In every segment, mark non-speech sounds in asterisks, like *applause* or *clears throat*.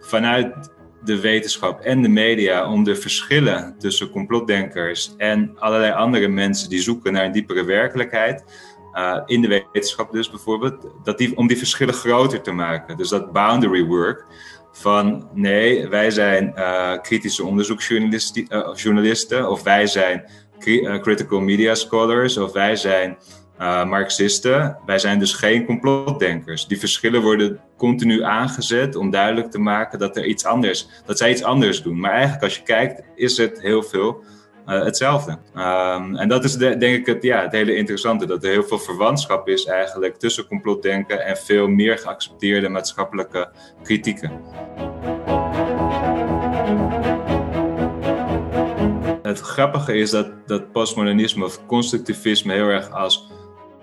vanuit de wetenschap en de media om de verschillen tussen complotdenkers en allerlei andere mensen die zoeken naar een diepere werkelijkheid, uh, in de wetenschap dus bijvoorbeeld, dat die, om die verschillen groter te maken. Dus dat boundary work van nee, wij zijn uh, kritische onderzoeksjournalisten uh, of wij zijn critical media scholars of wij zijn uh, Marxisten. Wij zijn dus geen complotdenkers. Die verschillen worden continu aangezet om duidelijk te maken dat er iets anders, dat zij iets anders doen. Maar eigenlijk als je kijkt, is het heel veel uh, hetzelfde. Um, en dat is de, denk ik het, ja, het hele interessante, dat er heel veel verwantschap is eigenlijk tussen complotdenken en veel meer geaccepteerde maatschappelijke kritieken. Het grappige is dat, dat postmodernisme of constructivisme heel erg als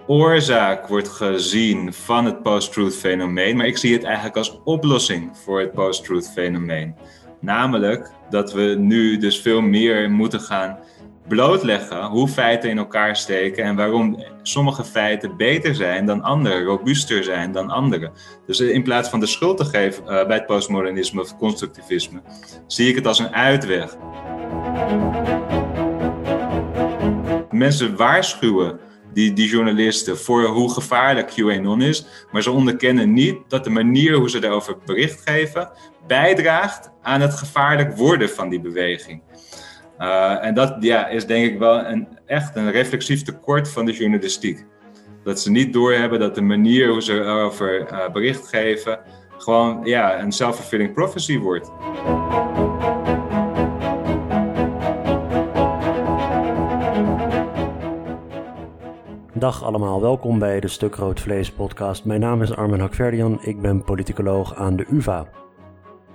oorzaak wordt gezien van het post-truth fenomeen, maar ik zie het eigenlijk als oplossing voor het post-truth fenomeen. Namelijk dat we nu dus veel meer moeten gaan blootleggen hoe feiten in elkaar steken en waarom sommige feiten beter zijn dan andere, robuuster zijn dan andere. Dus in plaats van de schuld te geven uh, bij het postmodernisme of constructivisme, zie ik het als een uitweg. Mensen waarschuwen die, die journalisten voor hoe gevaarlijk QAnon is. Maar ze onderkennen niet dat de manier hoe ze daarover bericht geven bijdraagt aan het gevaarlijk worden van die beweging. Uh, en dat ja, is denk ik wel een, echt een reflexief tekort van de journalistiek. Dat ze niet doorhebben dat de manier hoe ze erover uh, bericht geven gewoon ja, een self-fulfilling prophecy wordt. Dag allemaal, welkom bij de Stuk Rood Vlees podcast. Mijn naam is Armen Hakverdian, ik ben politicoloog aan de UvA.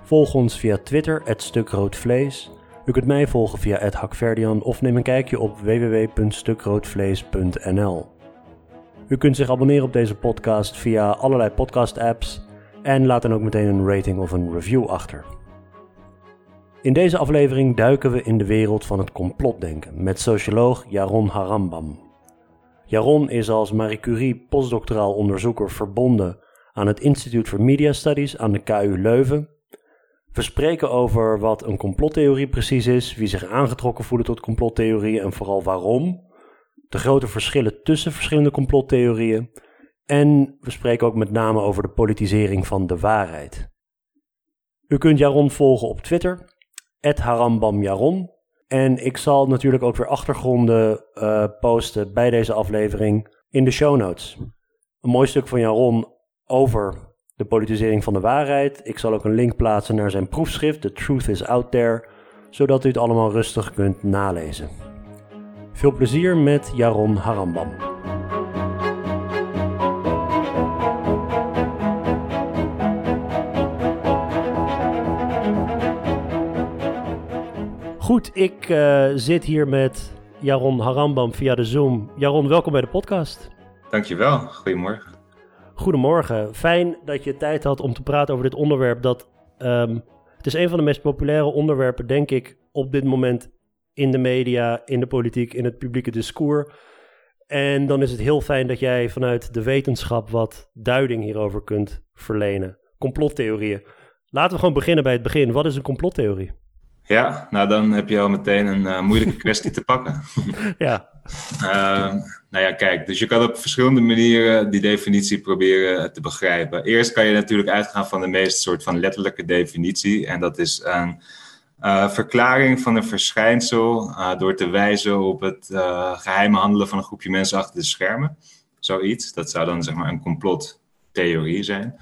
Volg ons via Twitter, @stukroodvlees. U kunt mij volgen via @hakverdian of neem een kijkje op www.stukroodvlees.nl. U kunt zich abonneren op deze podcast via allerlei podcast-apps en laat dan ook meteen een rating of een review achter. In deze aflevering duiken we in de wereld van het complotdenken met socioloog Jaron Harambam. Jaron is als Marie Curie postdoctoraal onderzoeker verbonden aan het Instituut voor Media Studies aan de KU Leuven. We spreken over wat een complottheorie precies is, wie zich aangetrokken voelen tot complottheorieën en vooral waarom. De grote verschillen tussen verschillende complottheorieën. En we spreken ook met name over de politisering van de waarheid. U kunt Jaron volgen op Twitter, harambamjaron. En ik zal natuurlijk ook weer achtergronden uh, posten bij deze aflevering in de show notes. Een mooi stuk van Jaron over de politisering van de waarheid. Ik zal ook een link plaatsen naar zijn proefschrift, The Truth is Out There, zodat u het allemaal rustig kunt nalezen. Veel plezier met Jaron Harambam. Goed, ik uh, zit hier met Jaron Harambam via de Zoom. Jaron, welkom bij de podcast. Dankjewel, goedemorgen. Goedemorgen, fijn dat je tijd had om te praten over dit onderwerp. Dat, um, het is een van de meest populaire onderwerpen, denk ik, op dit moment in de media, in de politiek, in het publieke discours. En dan is het heel fijn dat jij vanuit de wetenschap wat duiding hierover kunt verlenen. Complottheorieën. Laten we gewoon beginnen bij het begin. Wat is een complottheorie? Ja, nou dan heb je al meteen een uh, moeilijke kwestie te pakken. *laughs* ja. Uh, nou ja, kijk, dus je kan op verschillende manieren die definitie proberen te begrijpen. Eerst kan je natuurlijk uitgaan van de meest soort van letterlijke definitie. En dat is een uh, verklaring van een verschijnsel uh, door te wijzen op het geheime handelen van een groepje mensen achter de schermen. Zoiets. Dat zou dan zeg maar een complottheorie zijn.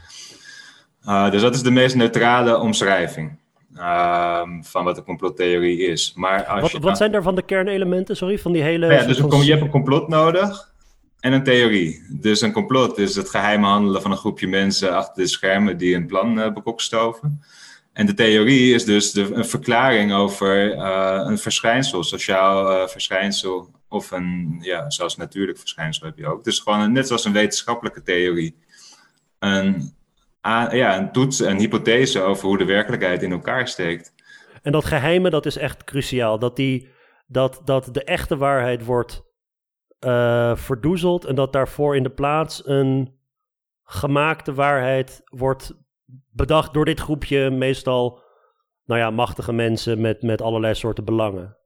dus dat is de meest neutrale omschrijving. Um, van wat een complottheorie is. Maar als wat, je wat zijn daarvan de kernelementen, sorry, van die hele... Ja, dus je hebt een complot nodig en een theorie. Dus een complot is het geheime handelen van een groepje mensen achter de schermen die een plan uh, bekokstoven. En de theorie is dus de, een verklaring over uh, een verschijnsel, sociaal uh, verschijnsel of een, ja, zelfs natuurlijk verschijnsel heb je ook. Dus gewoon net zoals een wetenschappelijke theorie. Een ja, een toets, een hypothese over hoe de werkelijkheid in elkaar steekt. En dat geheime, dat is echt cruciaal. Dat, die, dat, dat de echte waarheid wordt uh, verdoezeld en dat daarvoor in de plaats een gemaakte waarheid wordt bedacht door dit groepje meestal, nou ja, machtige mensen met, met allerlei soorten belangen.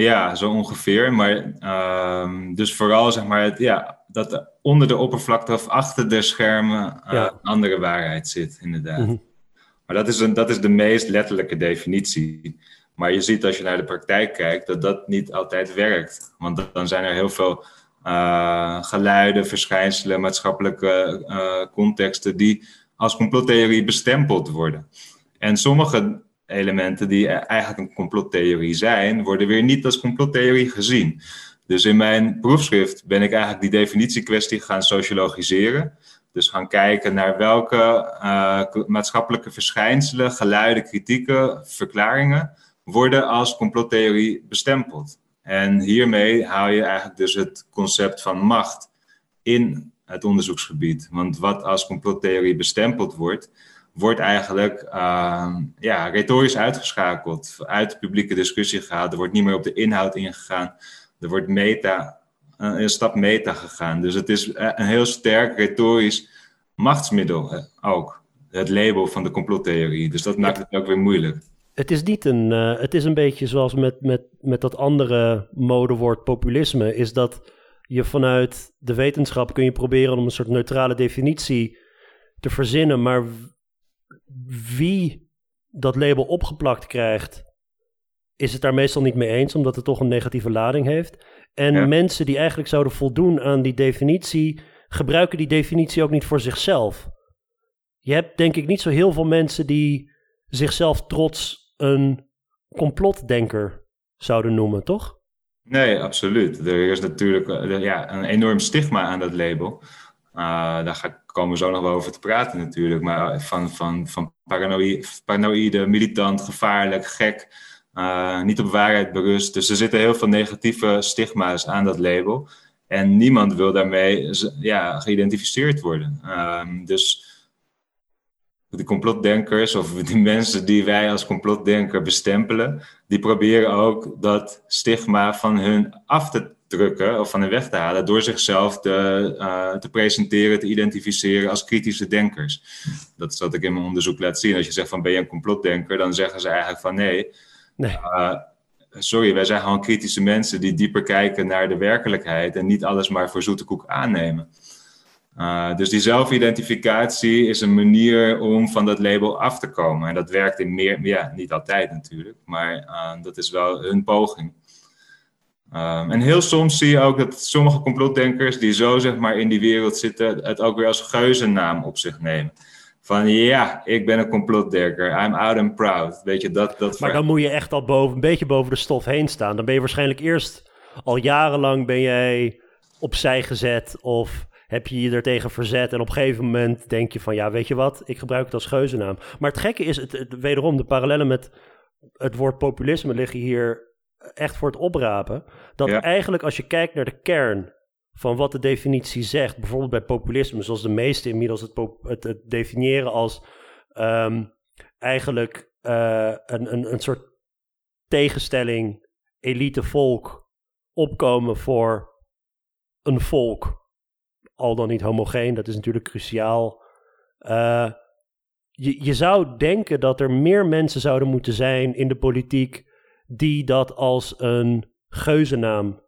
Ja, zo ongeveer. Maar ehm, dus vooral zeg maar het, ja, dat onder de oppervlakte of achter de schermen uh, een andere waarheid zit, inderdaad. Mhm. Maar dat is, een, dat is de meest letterlijke definitie. Maar je ziet als je naar de praktijk kijkt dat dat niet altijd werkt. Want dan zijn er heel veel uh, geluiden, verschijnselen, maatschappelijke uh, contexten die als complottheorie bestempeld worden. En sommige elementen die eigenlijk een complottheorie zijn, worden weer niet als complottheorie gezien. Dus in mijn proefschrift ben ik eigenlijk die definitiekwestie gaan sociologiseren. Dus gaan kijken naar welke uh, maatschappelijke verschijnselen, geluiden, kritieken, verklaringen worden als complottheorie bestempeld. En hiermee haal je eigenlijk dus het concept van macht in het onderzoeksgebied. Want wat als complottheorie bestempeld wordt, wordt eigenlijk uh, ja, retorisch uitgeschakeld, uit de publieke discussie gehaald. Er wordt niet meer op de inhoud ingegaan. Er wordt meta, een stap meta gegaan. Dus het is eh, een heel sterk retorisch machtsmiddel ook. Het label van de complottheorie. Dus dat maakt het ook weer moeilijk. Het is niet een. Het is een beetje zoals met, met, met dat andere modewoord populisme. Is dat je vanuit de wetenschap kun je proberen om een soort neutrale definitie te verzinnen. Maar wie dat label opgeplakt krijgt, is het daar meestal niet mee eens, omdat het toch een negatieve lading heeft. En mensen die eigenlijk zouden voldoen aan die definitie, gebruiken die definitie ook niet voor zichzelf. Je hebt denk ik niet zo heel veel mensen die zichzelf trots een complotdenker zouden noemen, toch? Nee, absoluut. Er is natuurlijk uh, ja, een enorm stigma aan dat label. Uh, daar ga, komen we zo nog wel over te praten natuurlijk. Maar van, van, van paranoïde, paranoïde militant, gevaarlijk, gek, uh, niet op waarheid berust. Dus er zitten heel veel negatieve stigma's aan dat label. En niemand wil daarmee ja, geïdentificeerd worden. Uh, dus de complotdenkers of die *laughs* mensen die wij als complotdenker bestempelen, die proberen ook dat stigma van hun af te drukken of van hun weg te halen door zichzelf te, uh, te presenteren, te identificeren als kritische denkers. Dat is wat ik in mijn onderzoek laat zien. Als je zegt van ben je een complotdenker, dan zeggen ze eigenlijk van nee. nee. Uh, sorry, wij zijn gewoon kritische mensen die dieper kijken naar de werkelijkheid en niet alles maar voor zoete koek aannemen. Uh, dus die zelfidentificatie is een manier om van dat label af te komen. En dat werkt in meer, ja, niet altijd natuurlijk, maar dat is wel hun poging. Um, en heel soms zie je ook dat sommige complotdenkers die zo zeg maar in die wereld zitten, het ook weer als geuzennaam op zich nemen. Van ja, ik ben een complotdenker, I'm out and proud. Weet je, dat, dat maar dan moet je echt al boven, een beetje boven de stof heen staan. Dan ben je waarschijnlijk eerst al jarenlang ben jij opzij gezet of heb je je er tegen verzet. En op een gegeven moment denk je van, ja, weet je wat, ik gebruik het als geuzennaam. Maar het gekke is, het, wederom, de parallellen met het woord populisme liggen hier echt voor het oprapen. Dat eigenlijk als je kijkt naar de kern van wat de definitie zegt, bijvoorbeeld bij populisme, zoals de meeste inmiddels het, het, het definiëren als ehm, eigenlijk uh, een, een, een soort tegenstelling, elite volk, opkomen voor een volk al dan niet homogeen. Dat is natuurlijk cruciaal. Uh, je, je zou denken dat er meer mensen zouden moeten zijn in de politiek die dat als een geuzennaam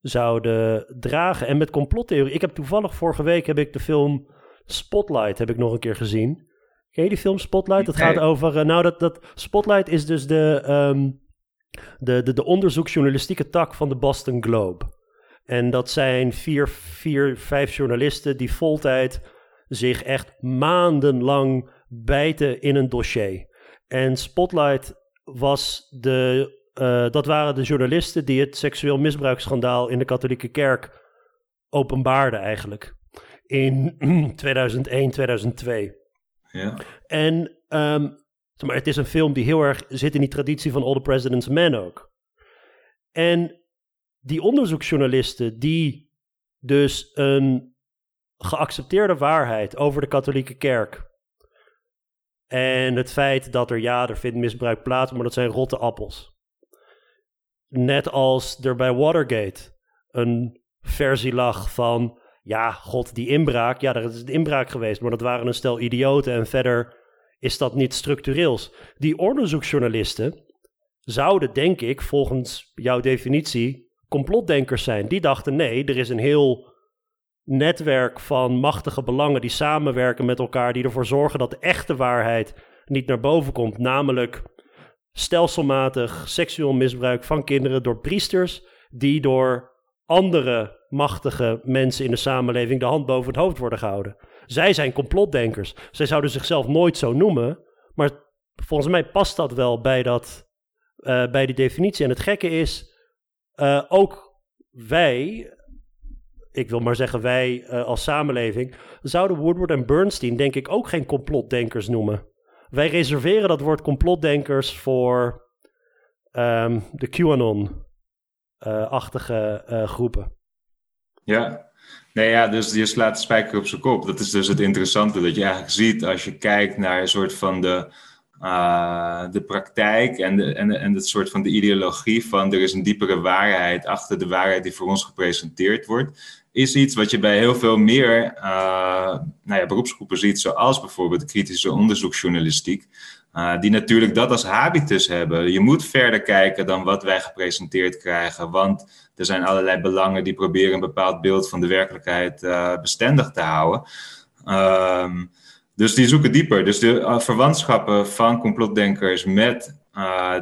zouden dragen. En met complottheorie. Ik heb toevallig vorige week heb ik de film Spotlight heb ik nog een keer gezien. Ken je die film Spotlight? Dat gaat over. Uh, nou, dat, dat Spotlight is dus de, um, de, de, de onderzoeksjournalistieke tak van de Boston Globe. En dat zijn vier, vier, vijf journalisten die voltijd zich echt maandenlang bijten in een dossier. En Spotlight was de, uh, dat waren de journalisten die het seksueel misbruiksschandaal in de katholieke kerk openbaarden eigenlijk. In *clears throat* 2001, 2002. Ja. En um, maar het is een film die heel erg zit in die traditie van All the President's Men ook. En die onderzoeksjournalisten die dus een geaccepteerde waarheid over de katholieke kerk en het feit dat er ja, er vindt misbruik plaats, maar dat zijn rotte appels. Net als er bij Watergate een versie lag van ja, god, die inbraak, ja, er is een inbraak geweest, maar dat waren een stel idioten en verder is dat niet structureels? Die onderzoeksjournalisten zouden, denk ik, volgens jouw definitie, complotdenkers zijn. Die dachten: nee, er is een heel netwerk van machtige belangen die samenwerken met elkaar, die ervoor zorgen dat de echte waarheid niet naar boven komt, namelijk stelselmatig seksueel misbruik van kinderen door priesters die door andere machtige mensen in de samenleving de hand boven het hoofd worden gehouden. Zij zijn complotdenkers. Zij zouden zichzelf nooit zo noemen, maar volgens mij past dat wel bij, dat, uh, bij die definitie. En het gekke is, uh, ook wij, ik wil maar zeggen wij uh, als samenleving, zouden Woodward en Bernstein denk ik ook geen complotdenkers noemen. Wij reserveren dat woord complotdenkers voor um, de QAnon-achtige uh, groepen. Ja, nee, ja, dus je slaat de spijker op zijn kop. Dat is dus het interessante dat je eigenlijk ziet als je kijkt naar een soort van de, uh, de praktijk en, de, en, en het soort van de ideologie van er is een diepere waarheid achter de waarheid die voor ons gepresenteerd wordt is iets wat je bij heel veel meer uh, nou ja, beroepsgroepen ziet, zoals bijvoorbeeld kritische onderzoeksjournalistiek, uh, die natuurlijk dat als habitus hebben. Je moet verder kijken dan wat wij gepresenteerd krijgen, want er zijn allerlei belangen die proberen een bepaald beeld van de werkelijkheid uh, bestendig te houden. Um, dus die zoeken dieper. Dus de verwantschappen van complotdenkers met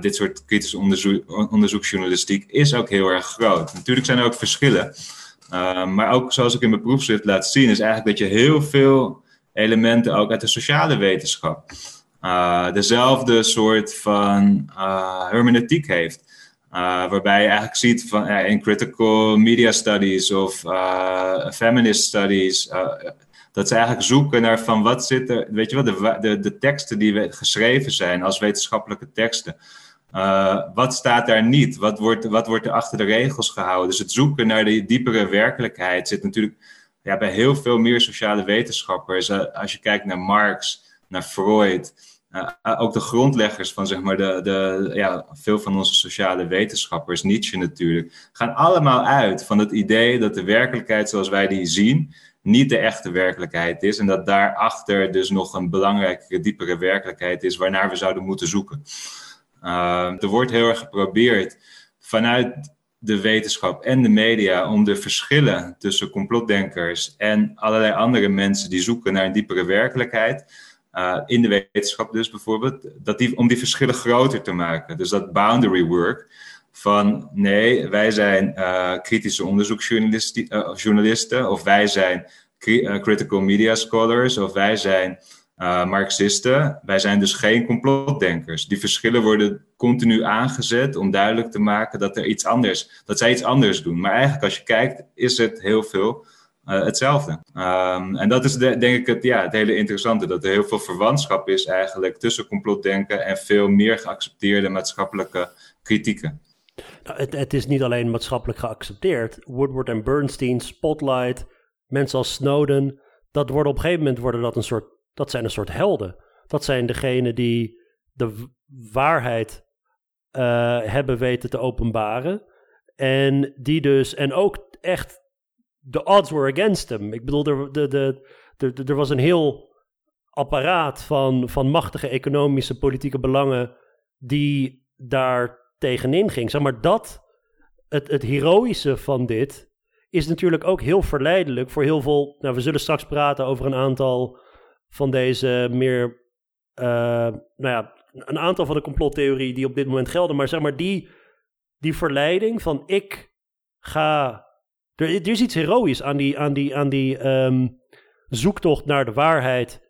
dit soort kritische onderzoek, onderzoeksjournalistiek is ook heel erg groot. Natuurlijk zijn er ook verschillen. Uh, maar ook zoals ik in mijn proefschrift laat zien, is eigenlijk dat je heel veel elementen ook uit de sociale wetenschap uh, dezelfde soort van uh, hermeneutiek heeft. waarbij je eigenlijk ziet van, in critical media studies of feminist studies, dat ze eigenlijk zoeken naar van wat zit er, weet je wel, de, de, de teksten die geschreven zijn als wetenschappelijke teksten. Uh, wat staat daar niet? Wat wordt, wat wordt er achter de regels gehouden? Dus het zoeken naar de diepere werkelijkheid zit natuurlijk ja, bij heel veel meer sociale wetenschappers. Uh, als je kijkt naar Marx, naar Freud, uh, ook de grondleggers van zeg maar, de, de, ja, veel van onze sociale wetenschappers, Nietzsche natuurlijk, gaan allemaal uit van het idee dat de werkelijkheid zoals wij die zien, niet de echte werkelijkheid is. En dat daarachter dus nog een belangrijke, diepere werkelijkheid is waarnaar we zouden moeten zoeken. Uh, er wordt heel erg geprobeerd vanuit de wetenschap en de media om de verschillen tussen complotdenkers en allerlei andere mensen die zoeken naar een diepere werkelijkheid, uh, in de wetenschap dus bijvoorbeeld, dat die, om die verschillen groter te maken. Dus dat boundary work van nee, wij zijn uh, kritische onderzoeksjournalisten of wij zijn critical media scholars of wij zijn uh, Marxisten. Wij zijn dus geen complotdenkers. Die verschillen worden continu aangezet om duidelijk te maken dat er iets anders, dat zij iets anders doen. Maar eigenlijk als je kijkt, is het heel veel uh, hetzelfde. Um, en dat is de, denk ik het, ja, het hele interessante, dat er heel veel verwantschap is eigenlijk tussen complotdenken en veel meer geaccepteerde maatschappelijke kritieken. Nou, het, het is niet alleen maatschappelijk geaccepteerd. Woodward en Bernstein, Spotlight, mensen als Snowden, dat worden op een gegeven moment worden dat een soort dat zijn een soort helden. Dat zijn degenen die de waarheid uh, hebben weten te openbaren. En die dus, en ook echt, the odds were against them. Ik bedoel, er, de, de, de, er was een heel apparaat van, van machtige economische, politieke belangen die daar tegenin ging. Zeg maar dat, het, het heroïsche van dit, is natuurlijk ook heel verleidelijk voor heel veel. Nou, we zullen straks praten over een aantal van deze meer, uh, nou ja, een aantal van de complottheorieën die op dit moment gelden. Maar zeg maar, die, die verleiding van ik ga. Er, is iets heroïs aan die, aan die, aan die um, zoektocht naar de waarheid.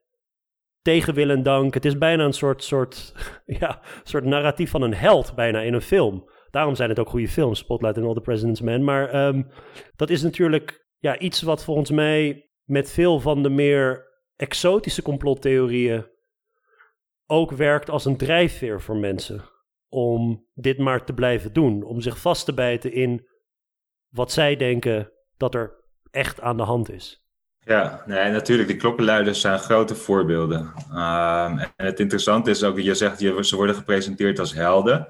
Tegen wil en dank. Het is bijna een soort, soort, *laughs* ja, soort narratief van een held, bijna in een film. Daarom zijn het ook goede films, Spotlight en All the President's Men. Maar um, dat is natuurlijk ja, iets wat volgens mij met veel van de meer exotische complottheorieën ook werkt als een drijfveer voor mensen. Om dit maar te blijven doen. Om zich vast te bijten in wat zij denken dat er echt aan de hand is. Ja, nee, natuurlijk. Die klokkenluiders zijn grote voorbeelden. Um, en het interessante is ook dat je zegt, je, ze worden gepresenteerd als helden.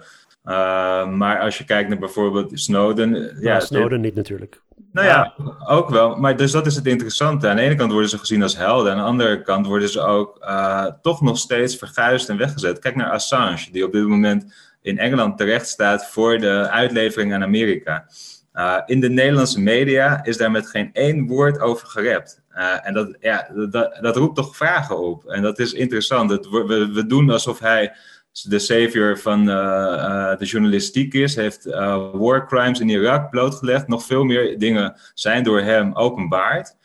Maar als je kijkt naar bijvoorbeeld Snowden. Ja, ja Snowden niet natuurlijk. Nou ja, ook wel. Maar dus dat is het interessante. Aan de ene kant worden ze gezien als helden. Aan de andere kant worden ze ook toch nog steeds verguisd en weggezet. Kijk naar Assange, die op dit moment in Engeland terecht staat voor de uitlevering aan Amerika. Uh, in de Nederlandse media is daar met geen één woord over gerept. Uh, en dat, ja, dat, dat, roept toch vragen op. En dat is interessant. Het, we, we doen alsof hij de savior van uh, de journalistiek is. Heeft war crimes in Irak blootgelegd. Nog veel meer dingen zijn door hem openbaard.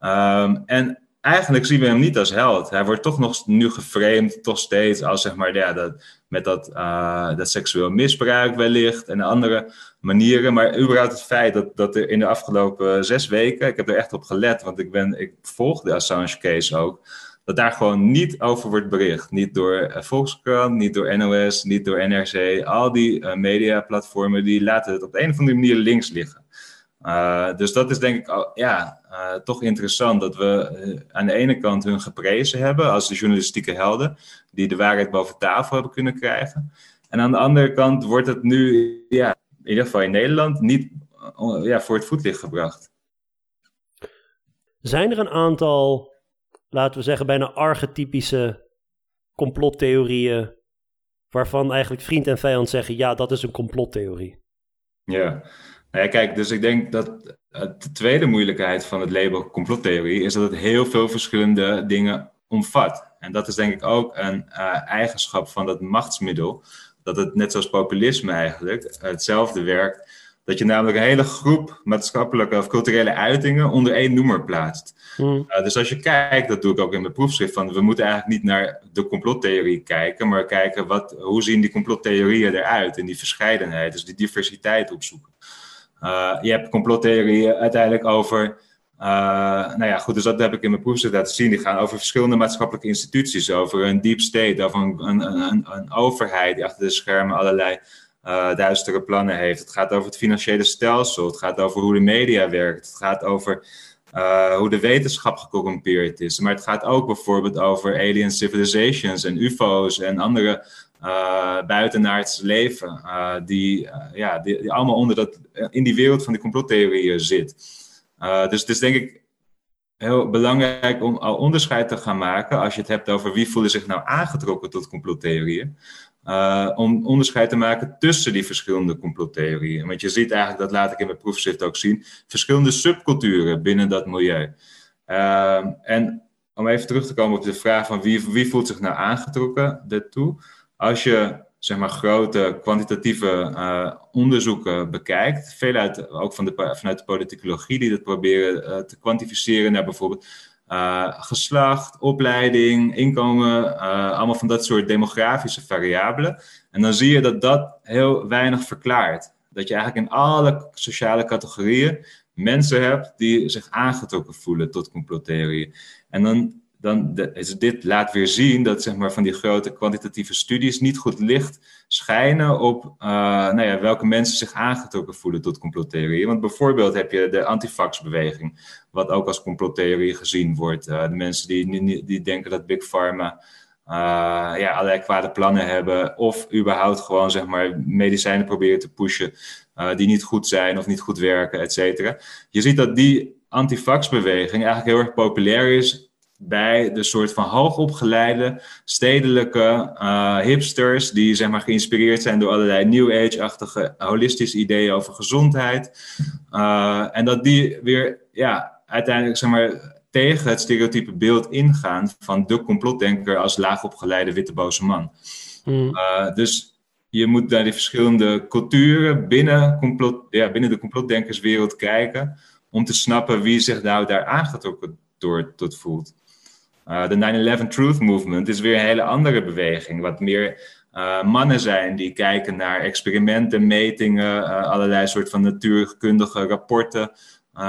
Um, en eigenlijk zien we hem niet als held. Hij wordt toch nog nu geframed, toch steeds als zeg maar, ja, dat, met dat, uh, dat seksueel misbruik wellicht en andere manieren. Maar überhaupt het feit dat, dat er in de afgelopen zes weken, ik heb er echt op gelet, want ik, ben, ik volg de Assange case ook, dat daar gewoon niet over wordt bericht. Niet door uh, Volkskrant, niet door NOS, niet door NRC. Al die uh, mediaplatformen die laten het op de een of andere manier links liggen. Uh, dus dat is denk ik ja, uh, toch interessant dat we aan de ene kant hun geprezen hebben als de journalistieke helden, die de waarheid boven tafel hebben kunnen krijgen. En aan de andere kant wordt het nu, ja, in ieder geval in Nederland, niet ja, voor het voetlicht gebracht. Zijn er een aantal, laten we zeggen, bijna archetypische complottheorieën, waarvan eigenlijk vriend en vijand zeggen: ja, dat is een complottheorie? Ja. Nou ja, kijk, dus ik denk dat de tweede moeilijkheid van het label complottheorie is dat het heel veel verschillende dingen omvat. En dat is denk ik ook een uh, eigenschap van dat machtsmiddel. Dat het net zoals populisme eigenlijk hetzelfde werkt. Dat je namelijk een hele groep maatschappelijke of culturele uitingen onder één noemer plaatst. Mm. Uh, dus als je kijkt, dat doe ik ook in mijn proefschrift, van we moeten eigenlijk niet naar de complottheorie kijken, maar kijken wat, hoe zien die complottheorieën eruit en die verscheidenheid, dus die diversiteit opzoeken. Uh, je hebt complottheorieën uiteindelijk over. Uh, nou ja, goed, dus dat heb ik in mijn proefschrift laten zien. Die gaan over verschillende maatschappelijke instituties, over een deep state, over een, een, een, een overheid die achter de schermen allerlei uh, duistere plannen heeft. Het gaat over het financiële stelsel, het gaat over hoe de media werkt, het gaat over uh, hoe de wetenschap gecorrumpeerd is. Maar het gaat ook bijvoorbeeld over alien civilizations en UFO's en andere uh, buitenaards leven, die, ja, die, allemaal onder dat, in die wereld van die complottheorieën zit. dus het is denk ik heel belangrijk om al onderscheid te gaan maken, als je het hebt over wie voelen zich nou aangetrokken tot complottheorieën, om onderscheid te maken tussen die verschillende complottheorieën. Want je ziet eigenlijk, dat laat ik in mijn proefschrift ook zien, verschillende subculturen binnen dat milieu. en om even terug te komen op de vraag van wie, wie voelt zich nou aangetrokken daartoe als je zeg maar, grote kwantitatieve uh, onderzoeken bekijkt, veel uit, ook van de, vanuit de politicologie, die dat proberen te kwantificeren naar bijvoorbeeld uh, geslacht, opleiding, inkomen, allemaal van dat soort demografische variabelen. En dan zie je dat dat heel weinig verklaart. Dat je eigenlijk in alle sociale categorieën mensen hebt die zich aangetrokken voelen tot complottheorieën. En dan dan is dit laat weer zien dat zeg maar, van die grote kwantitatieve studies niet goed licht schijnen op uh, nou ja, welke mensen zich aangetrokken voelen tot complottheorieën. Want bijvoorbeeld heb je de antifax-beweging, wat ook als complottheorie gezien wordt. Uh, de mensen die, die denken dat Big Pharma uh, ja, allerlei kwade plannen hebben, of überhaupt gewoon zeg maar, medicijnen proberen te pushen die niet goed zijn of niet goed werken, et cetera. Je ziet dat die antifax-beweging eigenlijk heel erg populair is bij de soort van hoogopgeleide stedelijke uh, hipsters die zeg maar geïnspireerd zijn door allerlei New Age-achtige holistische ideeën over gezondheid. Uh, en dat die weer ja, uiteindelijk zeg maar, tegen het stereotype beeld ingaan van de complotdenker als laagopgeleide witte boze man. Hmm. Uh, dus je moet naar die verschillende culturen binnen, complot, ja, binnen de complotdenkerswereld kijken om te snappen wie zich nou daar aangetrokken door tot voelt. Uh, de 9-11 Truth Movement is weer een hele andere beweging. Wat meer uh, mannen zijn die kijken naar experimenten, metingen, uh, allerlei soort van natuurkundige rapporten.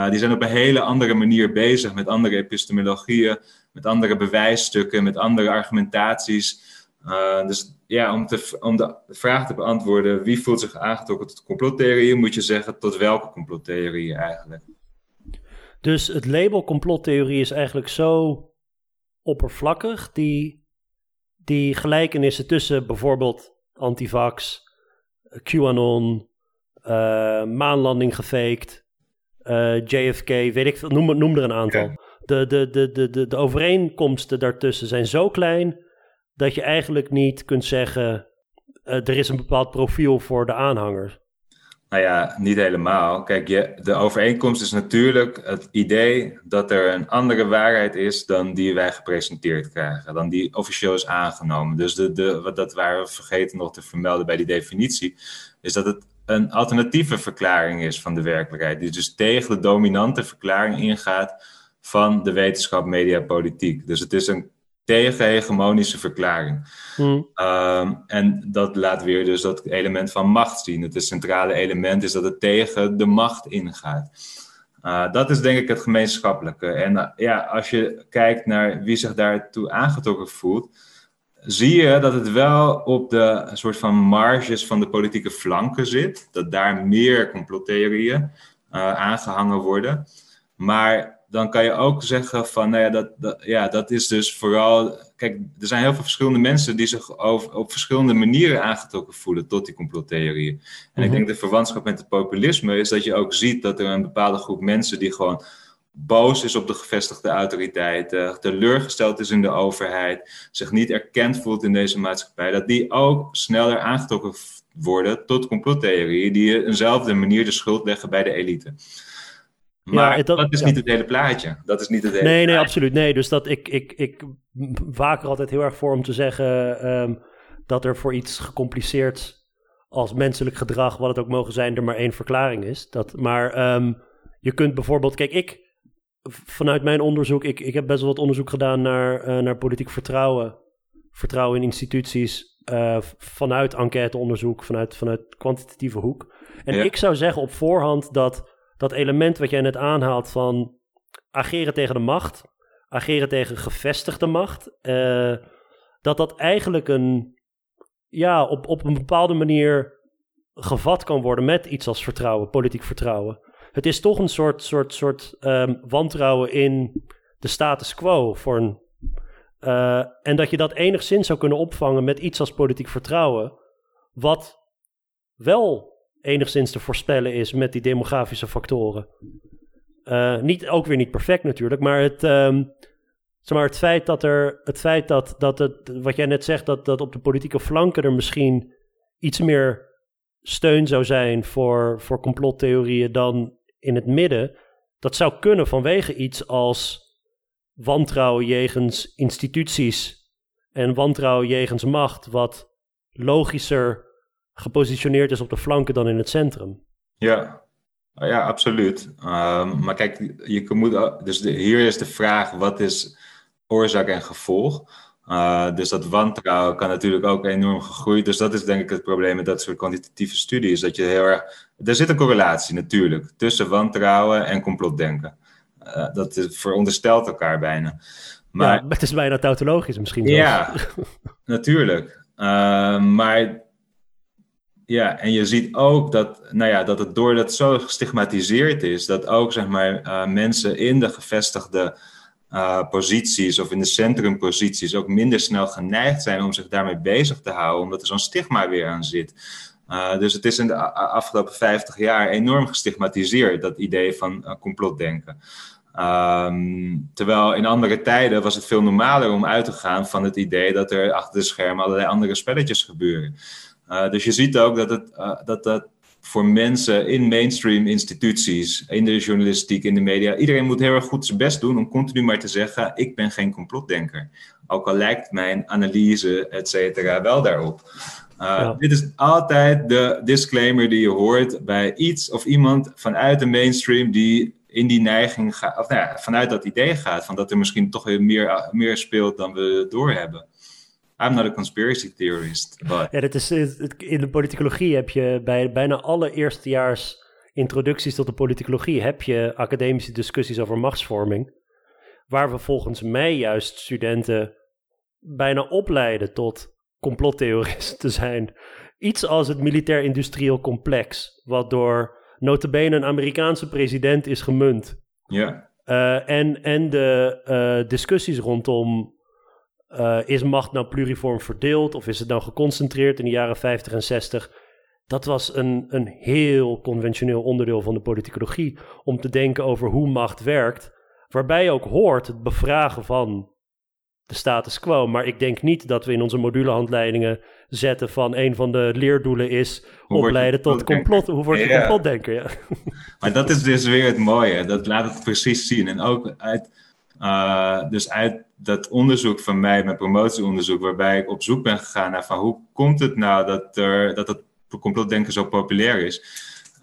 die zijn op een hele andere manier bezig met andere epistemologieën, met andere bewijsstukken, met andere argumentaties. dus ja, om, te, om de vraag te beantwoorden, wie voelt zich aangetrokken tot complottheorieën, moet je zeggen tot welke complottheorieën eigenlijk. Dus het label complottheorie is eigenlijk zo oppervlakkig. Die, die gelijkenissen tussen bijvoorbeeld antivax, QAnon, uh, maanlanding gefaked, uh, JFK, weet ik veel, noem, noem er een aantal. De, de, de, de, de, de overeenkomsten daartussen zijn zo klein dat je eigenlijk niet kunt zeggen, uh, er is een bepaald profiel voor de aanhangers. Nou ja, niet helemaal. Kijk, je, de overeenkomst is natuurlijk het idee dat er een andere waarheid is dan die wij gepresenteerd krijgen, dan die officieel is aangenomen. Dus de, de, dat waren we vergeten nog te vermelden bij die definitie, is dat het een alternatieve verklaring is van de werkelijkheid, die dus tegen de dominante verklaring ingaat van de wetenschap, media, politiek. Dus het is een tegenhegemonische verklaring. Hmm. Ehm, en dat laat weer dus dat element van macht zien. Het centrale element is dat het tegen de macht ingaat. Uh, dat is denk ik het gemeenschappelijke. En uh, ja, als je kijkt naar wie zich daartoe aangetrokken voelt, zie je dat het wel op de soort van marges van de politieke flanken zit. Dat daar meer complottheorieën uh, aangehangen worden. Maar dan kan je ook zeggen van, nou ja, dat, dat, ja, dat is dus vooral. Kijk, er zijn heel veel verschillende mensen die zich over, op verschillende manieren aangetrokken voelen tot die complottheorieën. En ik mhm. denk de verwantschap met het populisme is dat je ook ziet dat er een bepaalde groep mensen die gewoon boos is op de gevestigde autoriteiten, teleurgesteld is in de overheid, zich niet erkend voelt in deze maatschappij, dat die ook sneller aangetrokken worden tot complottheorieën die eenzelfde manier de schuld leggen bij de elite. Maar ja, dat, is niet het hele plaatje. Dat is niet het hele Nee, plaatje. nee, absoluut. Nee, dus dat ik, ik, ik waak er altijd heel erg voor om te zeggen ehm, dat er voor iets gecompliceerd als menselijk gedrag, wat het ook mogen zijn, er maar één verklaring is. Dat, maar ehm, je kunt bijvoorbeeld, kijk, ik vanuit mijn onderzoek, ik, ik heb best wel wat onderzoek gedaan naar, uh, naar politiek vertrouwen, vertrouwen in instituties, uh, vanuit enquêteonderzoek, vanuit, vanuit kwantitatieve hoek. En ik zou zeggen op voorhand dat dat element wat jij net aanhaalt van ageren tegen de macht, ageren tegen gevestigde macht, uh, dat dat eigenlijk een, ja, op, op een bepaalde manier gevat kan worden met iets als vertrouwen, politiek vertrouwen. Het is toch een soort, soort, soort um, wantrouwen in de status quo voor een. Uh, en dat je dat enigszins zou kunnen opvangen met iets als politiek vertrouwen, wat wel enigszins te voorspellen is met die demografische factoren. Uh, niet, ook weer niet perfect natuurlijk, maar het, um, zeg maar het feit dat er, het feit dat, dat het, wat jij net zegt, dat, dat op de politieke flanken er misschien iets meer steun zou zijn voor, voor complottheorieën dan in het midden, dat zou kunnen vanwege iets als wantrouwen jegens instituties en wantrouwen jegens macht, wat logischer gepositioneerd is op de flanken dan in het centrum. Ja, ja absoluut. Um, maar kijk, je moet, dus de, hier is de vraag: wat is oorzaak en gevolg? Uh, dus dat wantrouwen kan natuurlijk ook enorm gegroeid. Dus dat is denk ik het probleem met dat soort kwantitatieve studies. Dat je heel erg. Er zit een correlatie natuurlijk tussen wantrouwen en complotdenken. Uh, dat is, veronderstelt elkaar bijna. Maar, ja, het is bijna tautologisch misschien. Ja, *laughs* natuurlijk. Uh, maar ja, en je ziet ook dat, nou ja, dat het doordat het zo gestigmatiseerd is, dat ook zeg maar, uh, mensen in de gevestigde uh, posities of in de centrumposities ook minder snel geneigd zijn om zich daarmee bezig te houden, omdat er zo'n stigma weer aan zit. Uh, dus het is in de afgelopen 50 jaar enorm gestigmatiseerd, dat idee van complotdenken. Um, terwijl in andere tijden was het veel normaler om uit te gaan van het idee dat er achter de schermen allerlei andere spelletjes gebeuren. Uh, dus je ziet ook dat, het, uh, dat dat voor mensen in mainstream instituties, in de journalistiek, in de media, iedereen moet heel erg goed zijn best doen om continu maar te zeggen: ik ben geen complotdenker. Ook al lijkt mijn analyse, et cetera, wel daarop. Uh, ja. Dit is altijd de disclaimer die je hoort bij iets of iemand vanuit de mainstream die in die neiging gaat, of nou ja, vanuit dat idee gaat, van dat er misschien toch weer meer, meer speelt dan we doorhebben. I'm not a conspiracy theorist. But... Ja, dat is, in de politicologie heb je bij bijna alle eerstejaars introducties tot de politicologie heb je academische discussies over machtsvorming. Waar we volgens mij juist studenten bijna opleiden tot complottheoristen te zijn. Iets als het militair-industrieel complex, wat door notabene een Amerikaanse president is gemunt. Ja. Uh, en, en de uh, discussies rondom uh, is macht nou pluriform verdeeld of is het nou geconcentreerd in de jaren 50 en 60? dat was een, een heel conventioneel onderdeel van de politicologie. Om te denken over hoe macht werkt. Waarbij ook hoort het bevragen van de status quo. Maar ik denk niet dat we in onze modulehandleidingen zetten van een van de leerdoelen is opleiden tot complot. Hoe wordt je ja. complotdenker? Ja. *laughs* Maar dat is dus weer het mooie. Dat laat het precies zien. En ook uit, uh, dus uit dat onderzoek van mij, mijn promotieonderzoek, waarbij ik op zoek ben gegaan naar van hoe komt het nou dat, er, dat het complotdenken zo populair is,